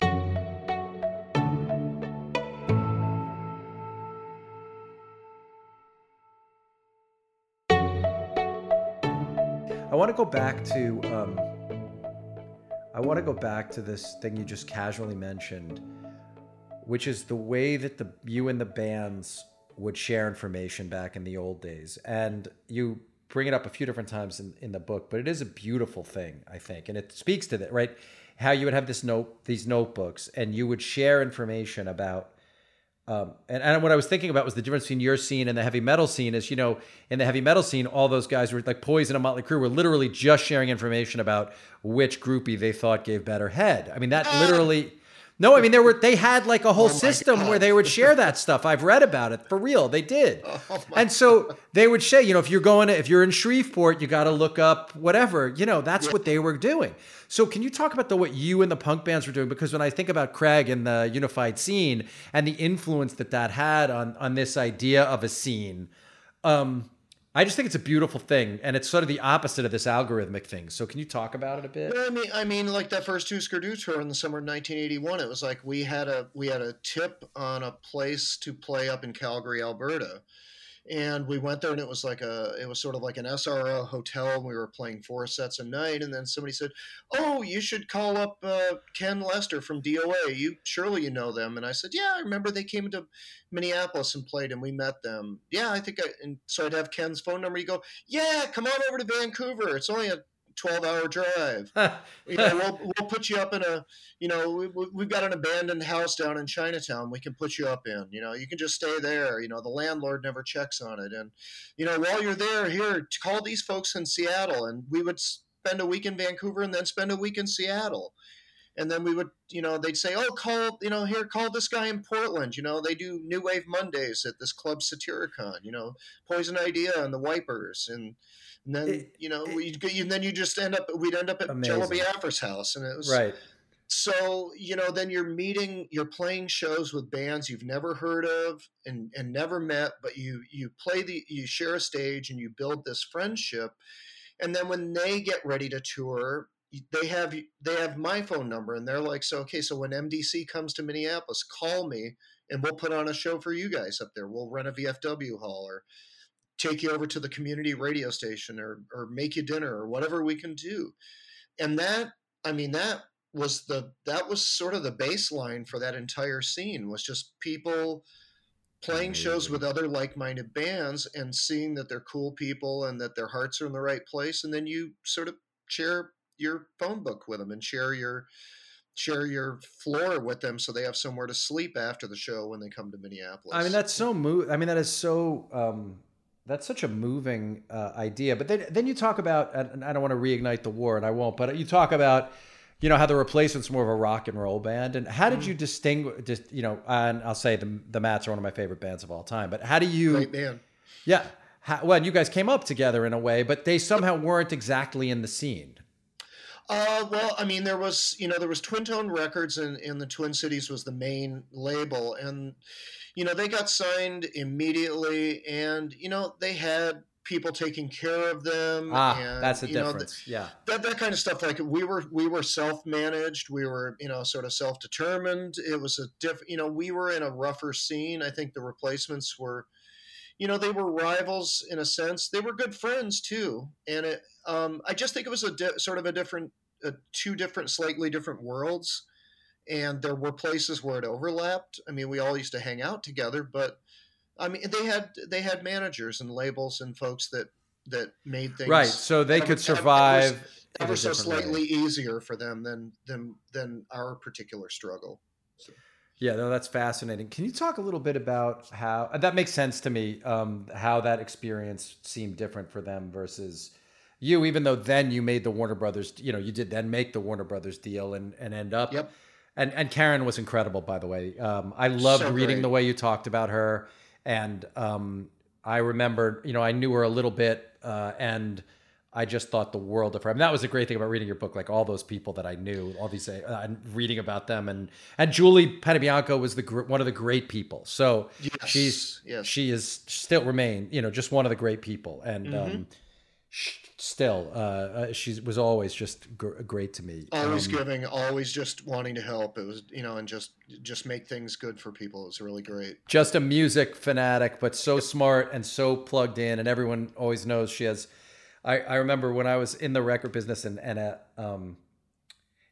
I want to go back to. Um, I want to go back to this thing you just casually mentioned, which is the way that the you and the bands would share information back in the old days. And you bring it up a few different times in, in the book, but it is a beautiful thing, I think. And it speaks to that, right? How you would have this note, these notebooks, and you would share information about um, and, and what I was thinking about was the difference between your scene and the heavy metal scene is, you know, in the heavy metal scene, all those guys were like Poison and Motley Crue were literally just sharing information about which groupie they thought gave better head. I mean, that literally. No, I mean there were they had like a whole my system God. where they would share that stuff. I've read about it for real. They did, Oh and so they would say, you know, if you're going to if you're in Shreveport, you got to look up whatever. You know, that's what they were doing. So can you talk about the what you and the punk bands were doing? Because when I think about Craig and the unified scene and the influence that that had on on this idea of a scene, um, I just think it's a beautiful thing, and it's sort of the opposite of this algorithmic thing. So can you talk about it a bit? Well, I mean, I mean, like that first Husker Du tour in the summer of 1981. It was like we had a we had a tip on a place to play up in Calgary, Alberta, and we went there, and it was like a it was sort of like an SRO hotel, and we were playing four sets a night. And then somebody said, "Oh, you should call up uh, Ken Lester from DOA. You surely you know them." And I said, "Yeah, I remember they came to Minneapolis and played, and we met them. Yeah, I think I." And so I'd have Ken's phone number. You go, "Yeah, come on over to Vancouver. It's only a 12 hour drive." you know, we'll, we'll put you up in a, you know, we, we- we've got an abandoned house down in Chinatown we can put you up in. You know, you can just stay there. You know, the landlord never checks on it. And, you know, while you're there, here, to call these folks in Seattle. And we would spend a week in Vancouver and then spend a week in Seattle. And then we would, you know, they'd say, oh, call, you know, here, call this guy in Portland. You know, they do New Wave Mondays at this club Satyricon, you know, Poison Idea and the Wipers. And, and then, It- you know, we, and then you just end up, we'd end up at Jello Amazing. Biafra's house. And it was, right. so you know then you're meeting you're playing shows with bands you've never heard of and and never met but you you play the you share a stage and you build this friendship and then when they get ready to tour they have they have my phone number and they're like so okay so when mdc comes to minneapolis call me and we'll put on a show for you guys up there. We'll rent a vfw hall or take you over to the community radio station or or make you dinner or whatever we can do. And that i mean that was the that was sort of the baseline for that entire scene was just people playing shows with other like-minded bands and seeing that they're cool people and that their hearts are in the right place and then you sort of share your phone book with them and share your share your floor with them so they have somewhere to sleep after the show when they come to Minneapolis. I mean, that's so move. I mean, that is so. Um, that's such a moving uh, idea. But then, then you talk about, and I don't want to reignite the war, and I won't. But you talk about, you know, how the replacement's more of a rock and roll band, and how did you distinguish? Just you know, and I'll say the the Mats are one of my favorite bands of all time. But how do you? great band. Yeah. How, well, you guys came up together in a way, but they somehow weren't exactly in the scene. Uh, well, I mean, there was you know there was Twin/Tone Records, and in the Twin Cities was the main label, and you know they got signed immediately, and you know they had people taking care of them. Ah, and, that's the you know, difference. yeah. that that kind of stuff like we were we were self-managed we were you know sort of self-determined it was a diff you know we were in a rougher scene i think the replacements were you know they were rivals in a sense they were good friends too and it um, i just think it was a di- sort of a different uh, two different slightly different worlds and there were places where it overlapped i mean we all used to hang out together but i mean they had they had managers and labels and folks that that made things Right. So they could survive. a ever so different way. slightly easier for them than than than our particular struggle. Yeah, no, that's fascinating. Can you talk a little bit about how that makes sense to me? Um, how that experience seemed different for them versus you, even though then you made the Warner Brothers. You know, you did then make the Warner Brothers deal and and end up. Yep. And and Karen was incredible, by the way. Um, I loved So reading great. the way you talked about her, and um, I remembered, you know, I knew her a little bit, uh, and I just thought the world of her. I mean, that was the great thing about reading your book. Like all those people that I knew, all these, uh, and reading about them, and and Julie Panebianco was the gr- one of the great people. So Yes, she's yes. she is still remain, you know, just one of the great people, and Mm-hmm. um, still, uh, uh, she was always just gr- great to me. Always Um, giving, always just wanting to help. It was you know, and just just make things good for people. It was really great. just a music fanatic, but so smart and so plugged in. And everyone always knows she has. I, I remember when I was in the record business and and uh, um,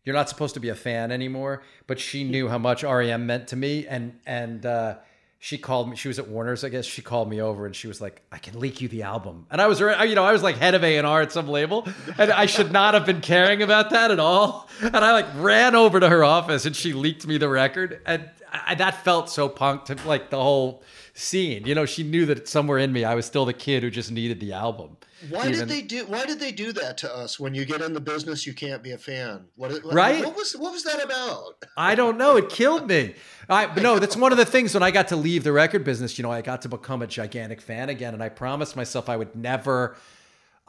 you're not supposed to be a fan anymore, but she knew how much REM meant to me, and and uh, she called me. She was at Warner's, I guess. She called me over and she was like, "I can leak you the album," and I was, you know, I was like head of A and R at some label, and I should not have been caring about that at all. And I like ran over to her office and she leaked me the record, and I, that felt so punk to like the whole scene. You know, she knew that somewhere in me, I was still the kid who just needed the album. Why Even- did they do? Why did they do that to us? When you get in the business, you can't be a fan. What? what Right? What was what was that about? I don't know. It killed me. I, but no, that's one of the things when I got to leave the record business, you know, I got to become a gigantic fan again. And I promised myself I would never,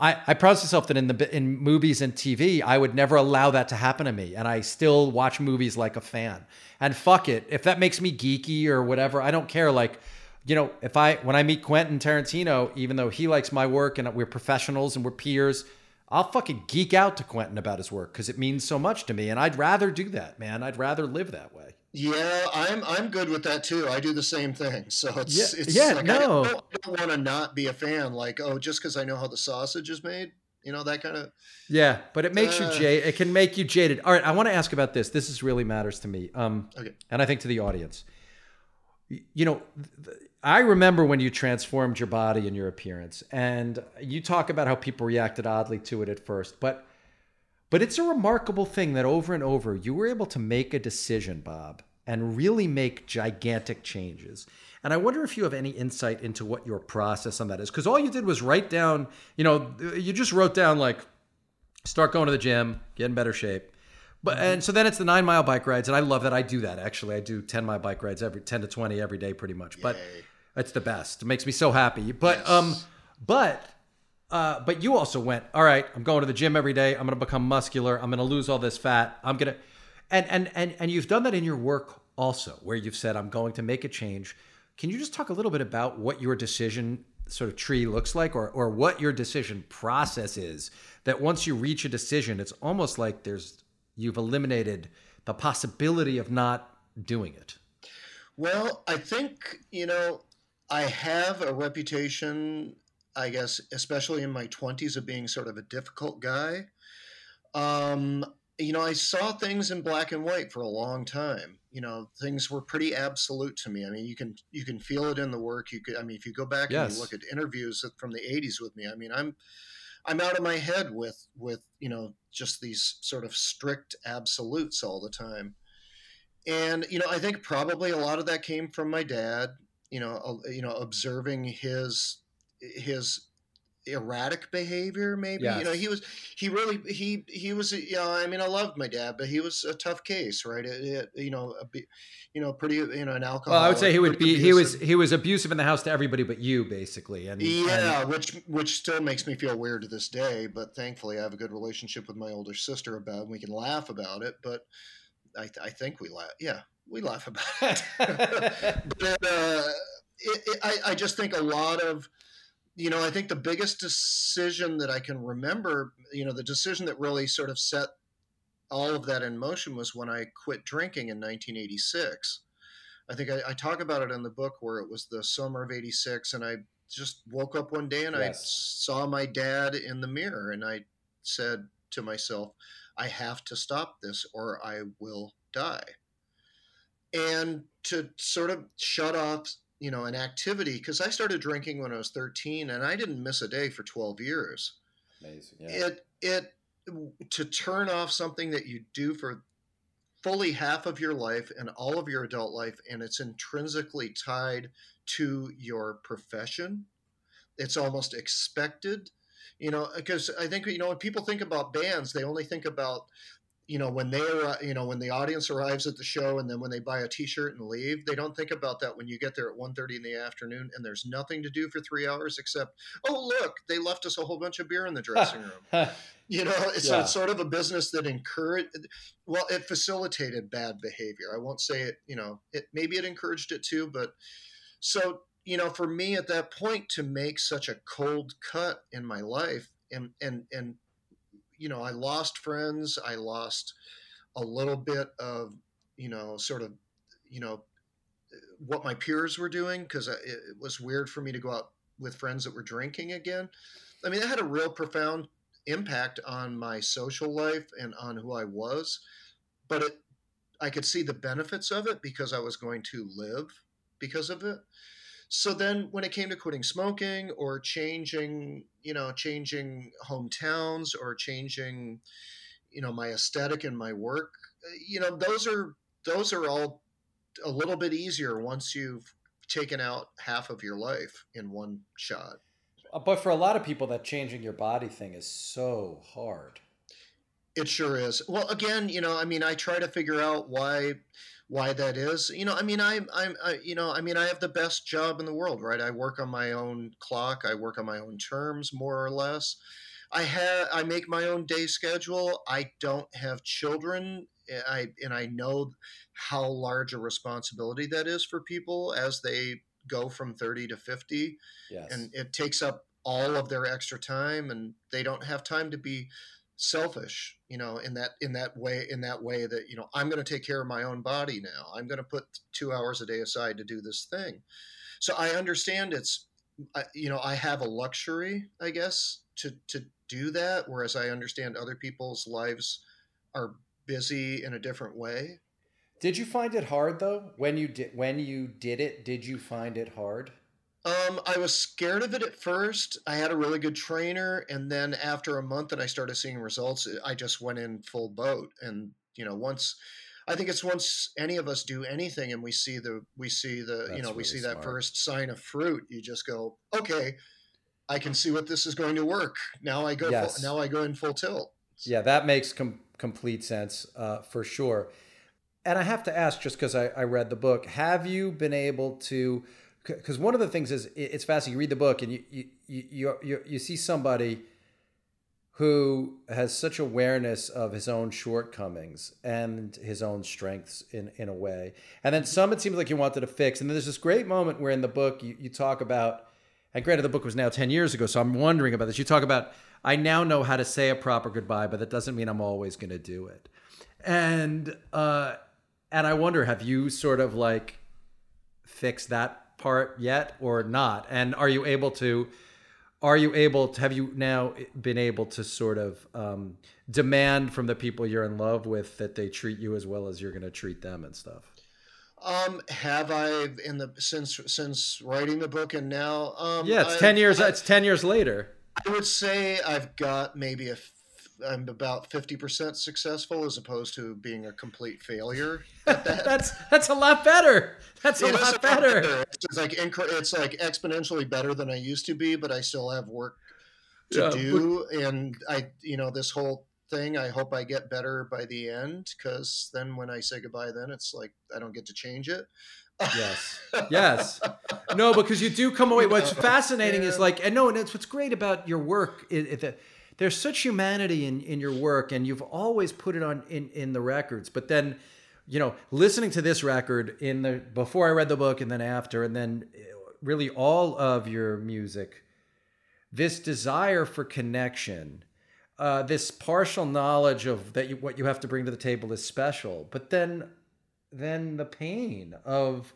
I, I promised myself that in the in movies and TV, I would never allow that to happen to me. And I still watch movies like a fan. And fuck it. If that makes me geeky or whatever, I don't care. Like, you know, if I, when I meet Quentin Tarantino, even though he likes my work and we're professionals and we're peers, I'll fucking geek out to Quentin about his work because it means so much to me. And I'd rather do that, man. I'd rather live that way. Yeah, I'm I'm good with that too. I do the same thing. So it's Yeah, it's yeah, like no. I don't, don't want to not be a fan. Like oh, just because I know how the sausage is made, you know that kind of. Yeah, but it makes you Uh. jaded. It can make you jaded. All right, I want to ask about this. This is really matters to me. Um, Okay. and I think to the audience. You know, I remember when you transformed your body and your appearance, and you talk about how people reacted oddly to it at first, but but it's a remarkable thing that over and over you were able to make a decision, Bob, and really make gigantic changes. And I wonder if you have any insight into what your process on that is, because all you did was write down. You know, you just wrote down like start going to the gym, get in better shape. But mm-hmm. and so then it's the nine mile bike rides, and I love that. I do that actually. I do ten mile bike rides every ten to twenty every day, pretty much. But Yay. It's the best. It makes me so happy. But Yes. um, but uh, but you also went. All right, I'm going to the gym every day. I'm going to become muscular. I'm going to lose all this fat. I'm gonna, and and and and you've done that in your work also, where you've said I'm going to make a change. Can you just talk a little bit about what your decision sort of tree looks like, or or what your decision process is? That once you reach a decision, it's almost like there's you've eliminated the possibility of not doing it. Well, I think you know I have a reputation. I guess, especially in my twenties, of being sort of a difficult guy. Um, you know, I saw things in black and white for a long time. You know, things were pretty absolute to me. I mean, you can you can feel it in the work. You could, I mean, if you go back and Yes. you look at interviews from the '80s with me, I mean, I'm I'm out of my head with with you know just these sort of strict absolutes all the time. And you know, I think probably a lot of that came from my dad. You know, uh, you know, observing his his erratic behavior maybe Yes. you know he was he really he he was you know i mean i loved my dad but he was a tough case right it, it, you know a, you know pretty you know an alcohol Well, I would say he would be he was he was abusive in the house to everybody but you basically. And yeah which which still makes me feel weird to this day but thankfully i have a good relationship with my older sister about it and we can laugh about it but i, I think we laugh yeah we laugh about it. But uh, it, it, I, I just think a lot of you know i think the biggest decision that i can remember you know the decision that really sort of set all of that in motion was when i quit drinking in 1986 i think i, I talk about it in the book where it was the summer of 86 and i just woke up one day and i saw my dad in the mirror and i said to myself i have to stop this or i will die and to sort of shut off you know an activity because i started drinking when i was 13 and i didn't miss a day for 12 years Amazing. it it to turn off something that you do for fully half of your life and all of your adult life and it's intrinsically tied to your profession it's almost expected you know because i think you know when people think about bands they only think about you know when they are you know when the audience arrives at the show and then when they buy a t-shirt and leave they don't think about that when you get there at 1.30 in the afternoon and there's nothing to do for three hours except oh look they left us a whole bunch of beer in the dressing room you know it's, Yeah. it's sort of a business that encouraged well it facilitated bad behavior i won't say it you know it maybe it encouraged it too but so you know for me at that point to make such a cold cut in my life and and and you know i lost friends i lost a little bit of you know sort of you know what my peers were doing because it was weird for me to go out with friends that were drinking again i mean it had a real profound impact on my social life and on who I was, but it I could see the benefits of it because I was going to live because of it. So then when it came to quitting smoking or changing, you know, changing hometowns or changing, you know, my aesthetic and my work, you know, those are those are all a little bit easier once you've taken out half of your life in one shot. Uh, But for a lot of people, that changing your body thing is so hard. It sure is. Well, again, you know, I mean, I try to figure out why why that is. You know, I mean, I'm I'm I, you know, I mean, I have the best job in the world, right? I work on my own clock. I work on my own terms, more or less. I have I make my own day schedule. I don't have children. Eh, I and I know how large a responsibility that is for people as they go from 30 to 50 Yes. and it takes up all of their extra time and they don't have time to be selfish you know in that in that way in that way that you know i'm going to take care of my own body now i'm going to put two hours a day aside to do this thing so i understand it's you know i have a luxury i guess to to do that whereas i understand other people's lives are busy in a different way did you find it hard though when you did when you did it? Did you find it hard? Um, I was scared of it at first. I had a really good trainer, and then after a month, and I started seeing results, I just went in full boat. And you know, once I think it's once any of us do anything, and we see the we see the you That's know we really see that first sign of fruit, you just go, okay, I can see what this is going to work. Now I go. Yes. Full, now I go in full tilt. Yeah, that makes com- complete sense uh, for sure. And I have to ask, just because I, I read the book, have you been able to? Because one of the things is, it's fascinating. You read the book and you you you you, you see somebody who has such awareness of his own shortcomings and his own strengths in in a way, and then some it seems like you wanted to fix. And then there's this great moment where in the book you, you talk about, and granted the book was now ten years ago, so I'm wondering about this. You talk about I now know how to say a proper goodbye, but that doesn't mean I'm always going to do it. And uh, and I wonder, have you sort of like fixed that part yet or not? And are you able to? Are you able to? Have you now been able to sort of um, demand from the people you're in love with that they treat you as well as you're going to treat them and stuff? Um, have I in the since since writing the book and now? Um, Yeah, it's I've- ten years. I- It's ten years later. I would say I've got maybe a. I'm about fifty percent successful as opposed to being a complete failure. that. That's that's a lot better. That's a It is lot better. It's like incre- it's like exponentially better than I used to be, but I still have work to yeah, do, but- and I, you know, this whole thing. I hope I get better by the end because then when I say goodbye, then it's like I don't get to change it. yes, yes, no, because you do come away. What's fascinating yeah. is like, and no, and it's what's great about your work. It, it, there's such humanity in in your work, and you've always put it on in in the records. But then, you know, listening to this record in the before I read the book, and then after, and then really all of your music, this desire for connection uh, this partial knowledge of that you, what you have to bring to the table is special, but then then the pain of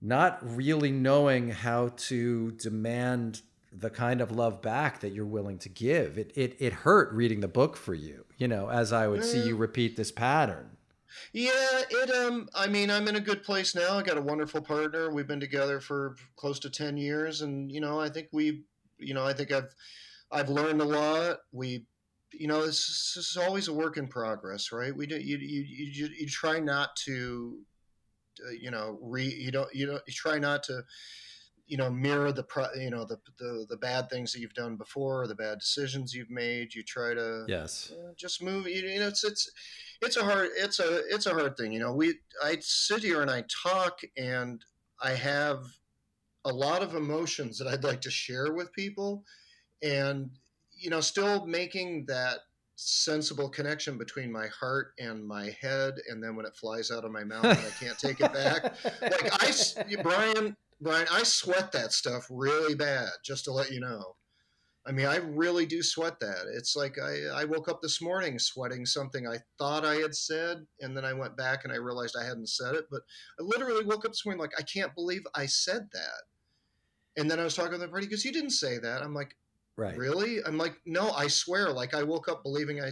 not really knowing how to demand the kind of love back that you're willing to give. It it it hurt reading the book for you, you know, as I would see you repeat this pattern. Yeah, it um I mean, I'm in a good place now. I got a wonderful partner. We've been together for close to 10 years and you know, I think we you know, I think I've I've learned a lot. We, you know, this, this is always a work in progress, right? We do you you you, you try not to, uh, you know, re you don't you don't you try not to you know mirror the you know the, the the bad things that you've done before the bad decisions you've made you try to yes. uh, just move you, you know it's it's it's a hard it's a it's a hard thing you know we i sit here and i talk and i have a lot of emotions that i'd like to share with people and you know still making that sensible connection between my heart and my head and then when it flies out of my mouth and i can't take it back. Like i brian brian i sweat that stuff really bad just to let you know i mean i really do sweat that it's like i, I woke up this morning sweating something i thought i had said and then i went back and i realized i hadn't said it but i literally woke up this morning like i can't believe i said that and then i was talking to the party because you didn't say that i'm like Right. Really? I'm like, no, I swear. Like I woke up believing I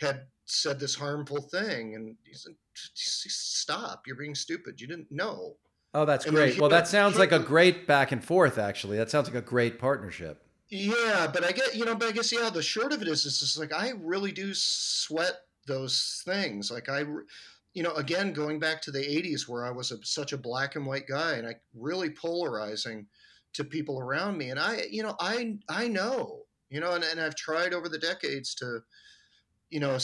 had said this harmful thing, and he said, "Stop! You're being stupid. You didn't know." Oh, that's and great. Well, that sounds like a great back and forth. Actually, that sounds like a great partnership. Yeah, but I get you know, but I guess yeah. The short of it is, it's just like I really do sweat those things. Like I, you know, again going back to the '80s where I was a, such a black and white guy, and I really polarizing to people around me and i you know i i know you know and, and i've tried over the decades to you know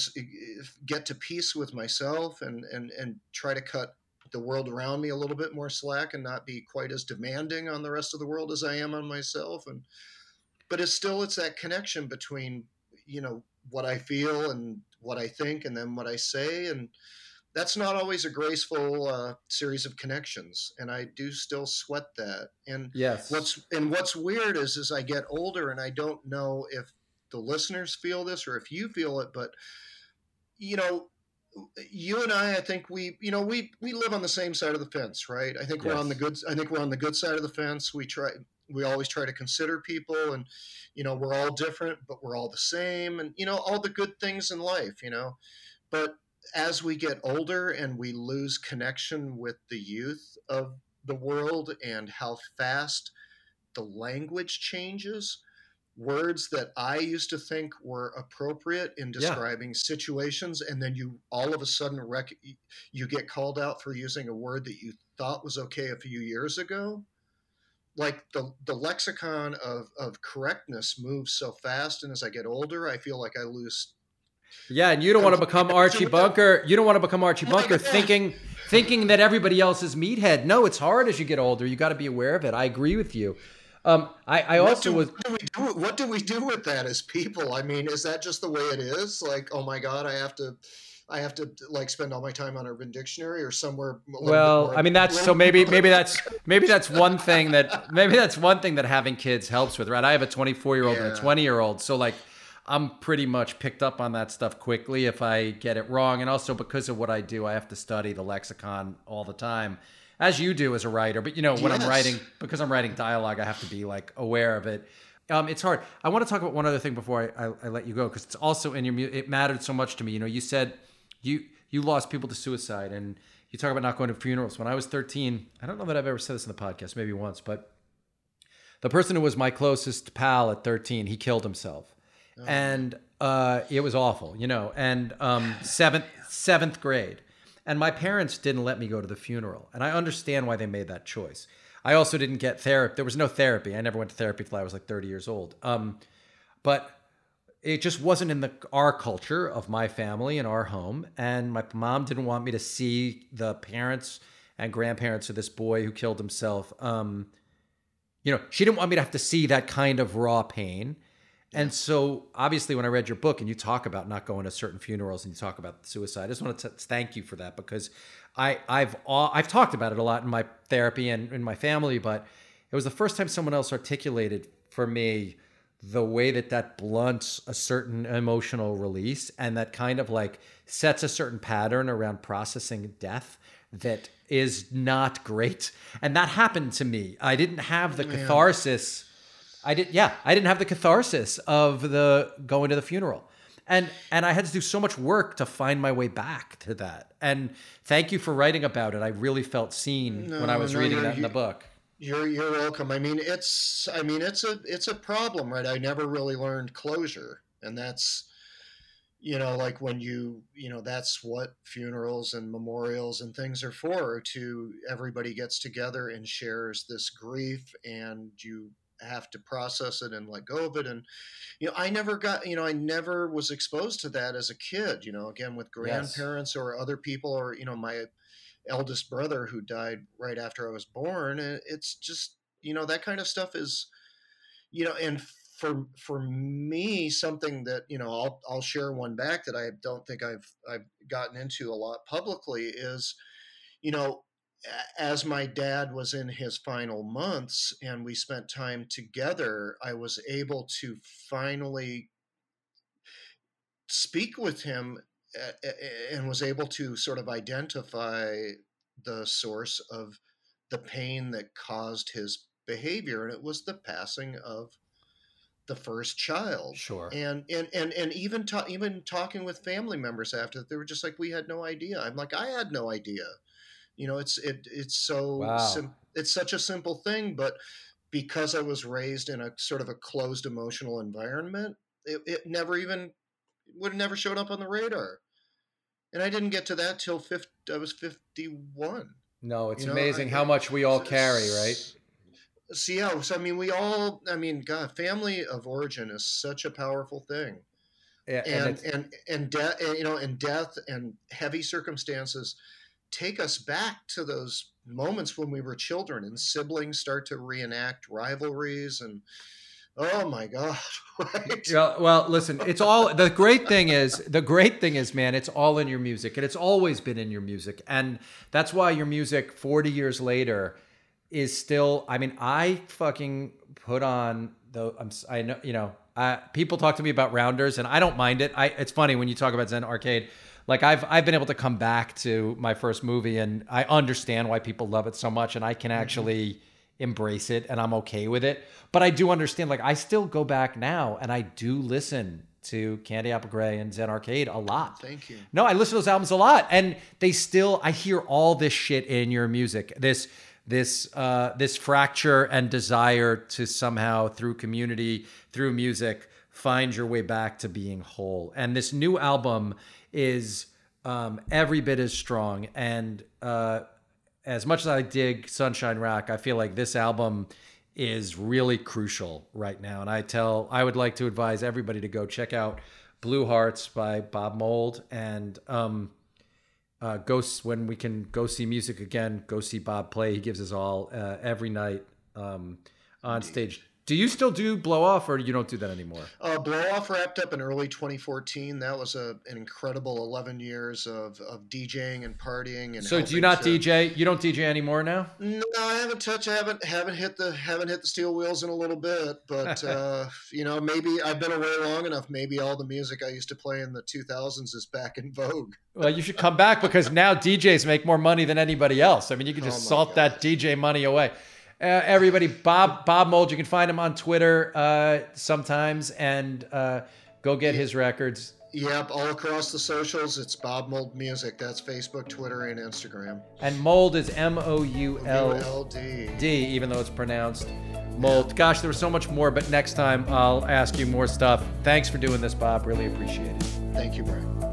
get to peace with myself and and and try to cut the world around me a little bit more slack and not be quite as demanding on the rest of the world as i am on myself and but it's still it's that connection between you know what i feel and what i think and then what i say and that's not always a graceful uh, series of connections, and I do still sweat that. And yes, what's and what's weird is as I get older, and I don't know if the listeners feel this or if you feel it, but you know, you and I, I think we, you know, we we live on the same side of the fence, right? I think yes. we're on the good. I think we're on the good side of the fence. We try. We always try to consider people, and you know, we're all different, but we're all the same, and you know, all the good things in life, you know, but as we get older and we lose connection with the youth of the world and how fast the language changes, words that I used to think were appropriate in describing yeah. situations, and then you all of a sudden rec- you get called out for using a word that you thought was okay a few years ago. Like the the lexicon of of correctness moves so fast, and as I get older, I feel like I lose yeah, and you don't want to become Archie Bunker. You don't want to become Archie Bunker thinking thinking that everybody else is meathead. No, it's hard as you get older. You got to be aware of it. I agree with you. Um, I, I also what do, was. What do, we do, what do we do with that as people? I mean, is that just the way it is? Like, oh my God, I have to. I have to like spend all my time on Urban Dictionary or somewhere. Well, I mean that's so maybe maybe that's maybe that's one thing that maybe that's one thing that having kids helps with, right? I have a 24 year old yeah. and a 20 year old, so like I'm pretty much picked up on that stuff quickly if I get it wrong. And also because of what I do, I have to study the lexicon all the time, as you do as a writer. But you know, when yes. I'm writing, because I'm writing dialogue, I have to be like aware of it. Um, it's hard. I want to talk about one other thing before I, I, I let you go because it's also in your. It mattered so much to me. You know, you said you you lost people to suicide, and you talk about not going to funerals. When I was 13, I don't know that I've ever said this in the podcast, maybe once, but the person who was my closest pal at 13, he killed himself oh. and uh, it was awful, you know. And um, seventh seventh grade, and my parents didn't let me go to the funeral, and I understand why they made that choice. I also didn't get therapy. There was no therapy. I never went to therapy till I was like 30 years old. Um, but it just wasn't in the our culture of my family and our home. And my mom didn't want me to see the parents and grandparents of this boy who killed himself. Um, you know, she didn't want me to have to see that kind of raw pain. And so, obviously, when I read your book and you talk about not going to certain funerals and you talk about suicide, I just want to thank you for that because I, I've I've talked about it a lot in my therapy and in my family, but it was the first time someone else articulated for me the way that that blunts a certain emotional release and that kind of like sets a certain pattern around processing death that is not great. And that happened to me. I didn't have the catharsis. I did yeah, I didn't have the catharsis of the going to the funeral. And and I had to do so much work to find my way back to that. And thank you for writing about it. I really felt seen no, when I was no, reading that in the book. You're you're welcome. I mean, it's I mean, it's a it's a problem, right? I never really learned closure, and that's you know like when you you know that's what funerals and memorials and things are for to everybody gets together and shares this grief and you have to process it and let go of it and you know i never got you know i never was exposed to that as a kid you know again with grandparents yes. or other people or you know my eldest brother who died right after I was born. It's just, you know, that kind of stuff is, you know, and for for me, something that you know, I'll I'll share one back that I don't think I've I've gotten into a lot publicly is, you know, as my dad was in his final months and we spent time together, I was able to finally speak with him and was able to sort of identify the source of the pain that caused his behavior and it was the passing of the first child. Sure. And and and, and even ta- even talking with family members after that they were just like we had no idea. I'm like i had no idea you know it's it it's so wow. sim- it's such a simple thing but because i was raised in a sort of a closed emotional environment it, it never even would have never showed up on the radar and I didn't get to that till 50, I was 51. No, it's you know, amazing I, how much we all carry, right? So yeah, so I mean, we all, I mean, God, family of origin is such a powerful thing. Yeah, and and and, and death, you know, and death and heavy circumstances take us back to those moments when we were children, and siblings start to reenact rivalries and oh my god right? Well, listen it's all the great thing is the great thing is man it's all in your music and it's always been in your music. And that's why your music 40 years later is still i mean i fucking put on the i'm i know you know uh, people talk to me about rounders and i don't mind it. I it's funny when you talk about zen arcade like I've I've been able to come back to my first movie and I understand why people love it so much and I can mm-hmm. actually mm-hmm embrace it and I'm okay with it. But I do understand, like, I still go back now and I do listen to Candy Apple Grey and Zen Arcade a lot. Thank you. No, I listen to those albums a lot. And they still, I hear all this shit in your music. This, this, uh, this fracture and desire to somehow, through community, through music, find your way back to being whole. And this new album is um, every bit as strong. And, uh, as much as I dig Sunshine Rock, I feel like this album is really crucial right now. And I tell, I would like to advise everybody to go check out Blue Hearts by Bob Mould and um, uh, go when we can go see music again. Go see Bob play. He gives us all uh, every night um, on stage. Do you still do blow off, or you don't do that anymore? Uh, blow off wrapped up in early 2014. That was a, an incredible 11 years of, of DJing and partying. And so, do you not to... DJ? You don't DJ anymore now? No, I haven't touched. I haven't haven't hit the haven't hit the steel wheels in a little bit. But uh, you know, maybe I've been away long enough. Maybe all the music I used to play in the 2000s is back in vogue. Well, you should come back because now DJs make more money than anybody else. I mean, you can just oh salt that DJ money away. Uh, everybody, Bob Bob Mould. You can find him on Twitter uh, sometimes, and uh, go get his records. Yep, all across the socials, it's Bob Mould Music. That's Facebook, Twitter, and Instagram. And Mould is M O U L D, even though it's pronounced Mold. Gosh, there was so much more, but next time I'll ask you more stuff. Thanks for doing this, Bob. Really appreciate it. Thank you, Brian.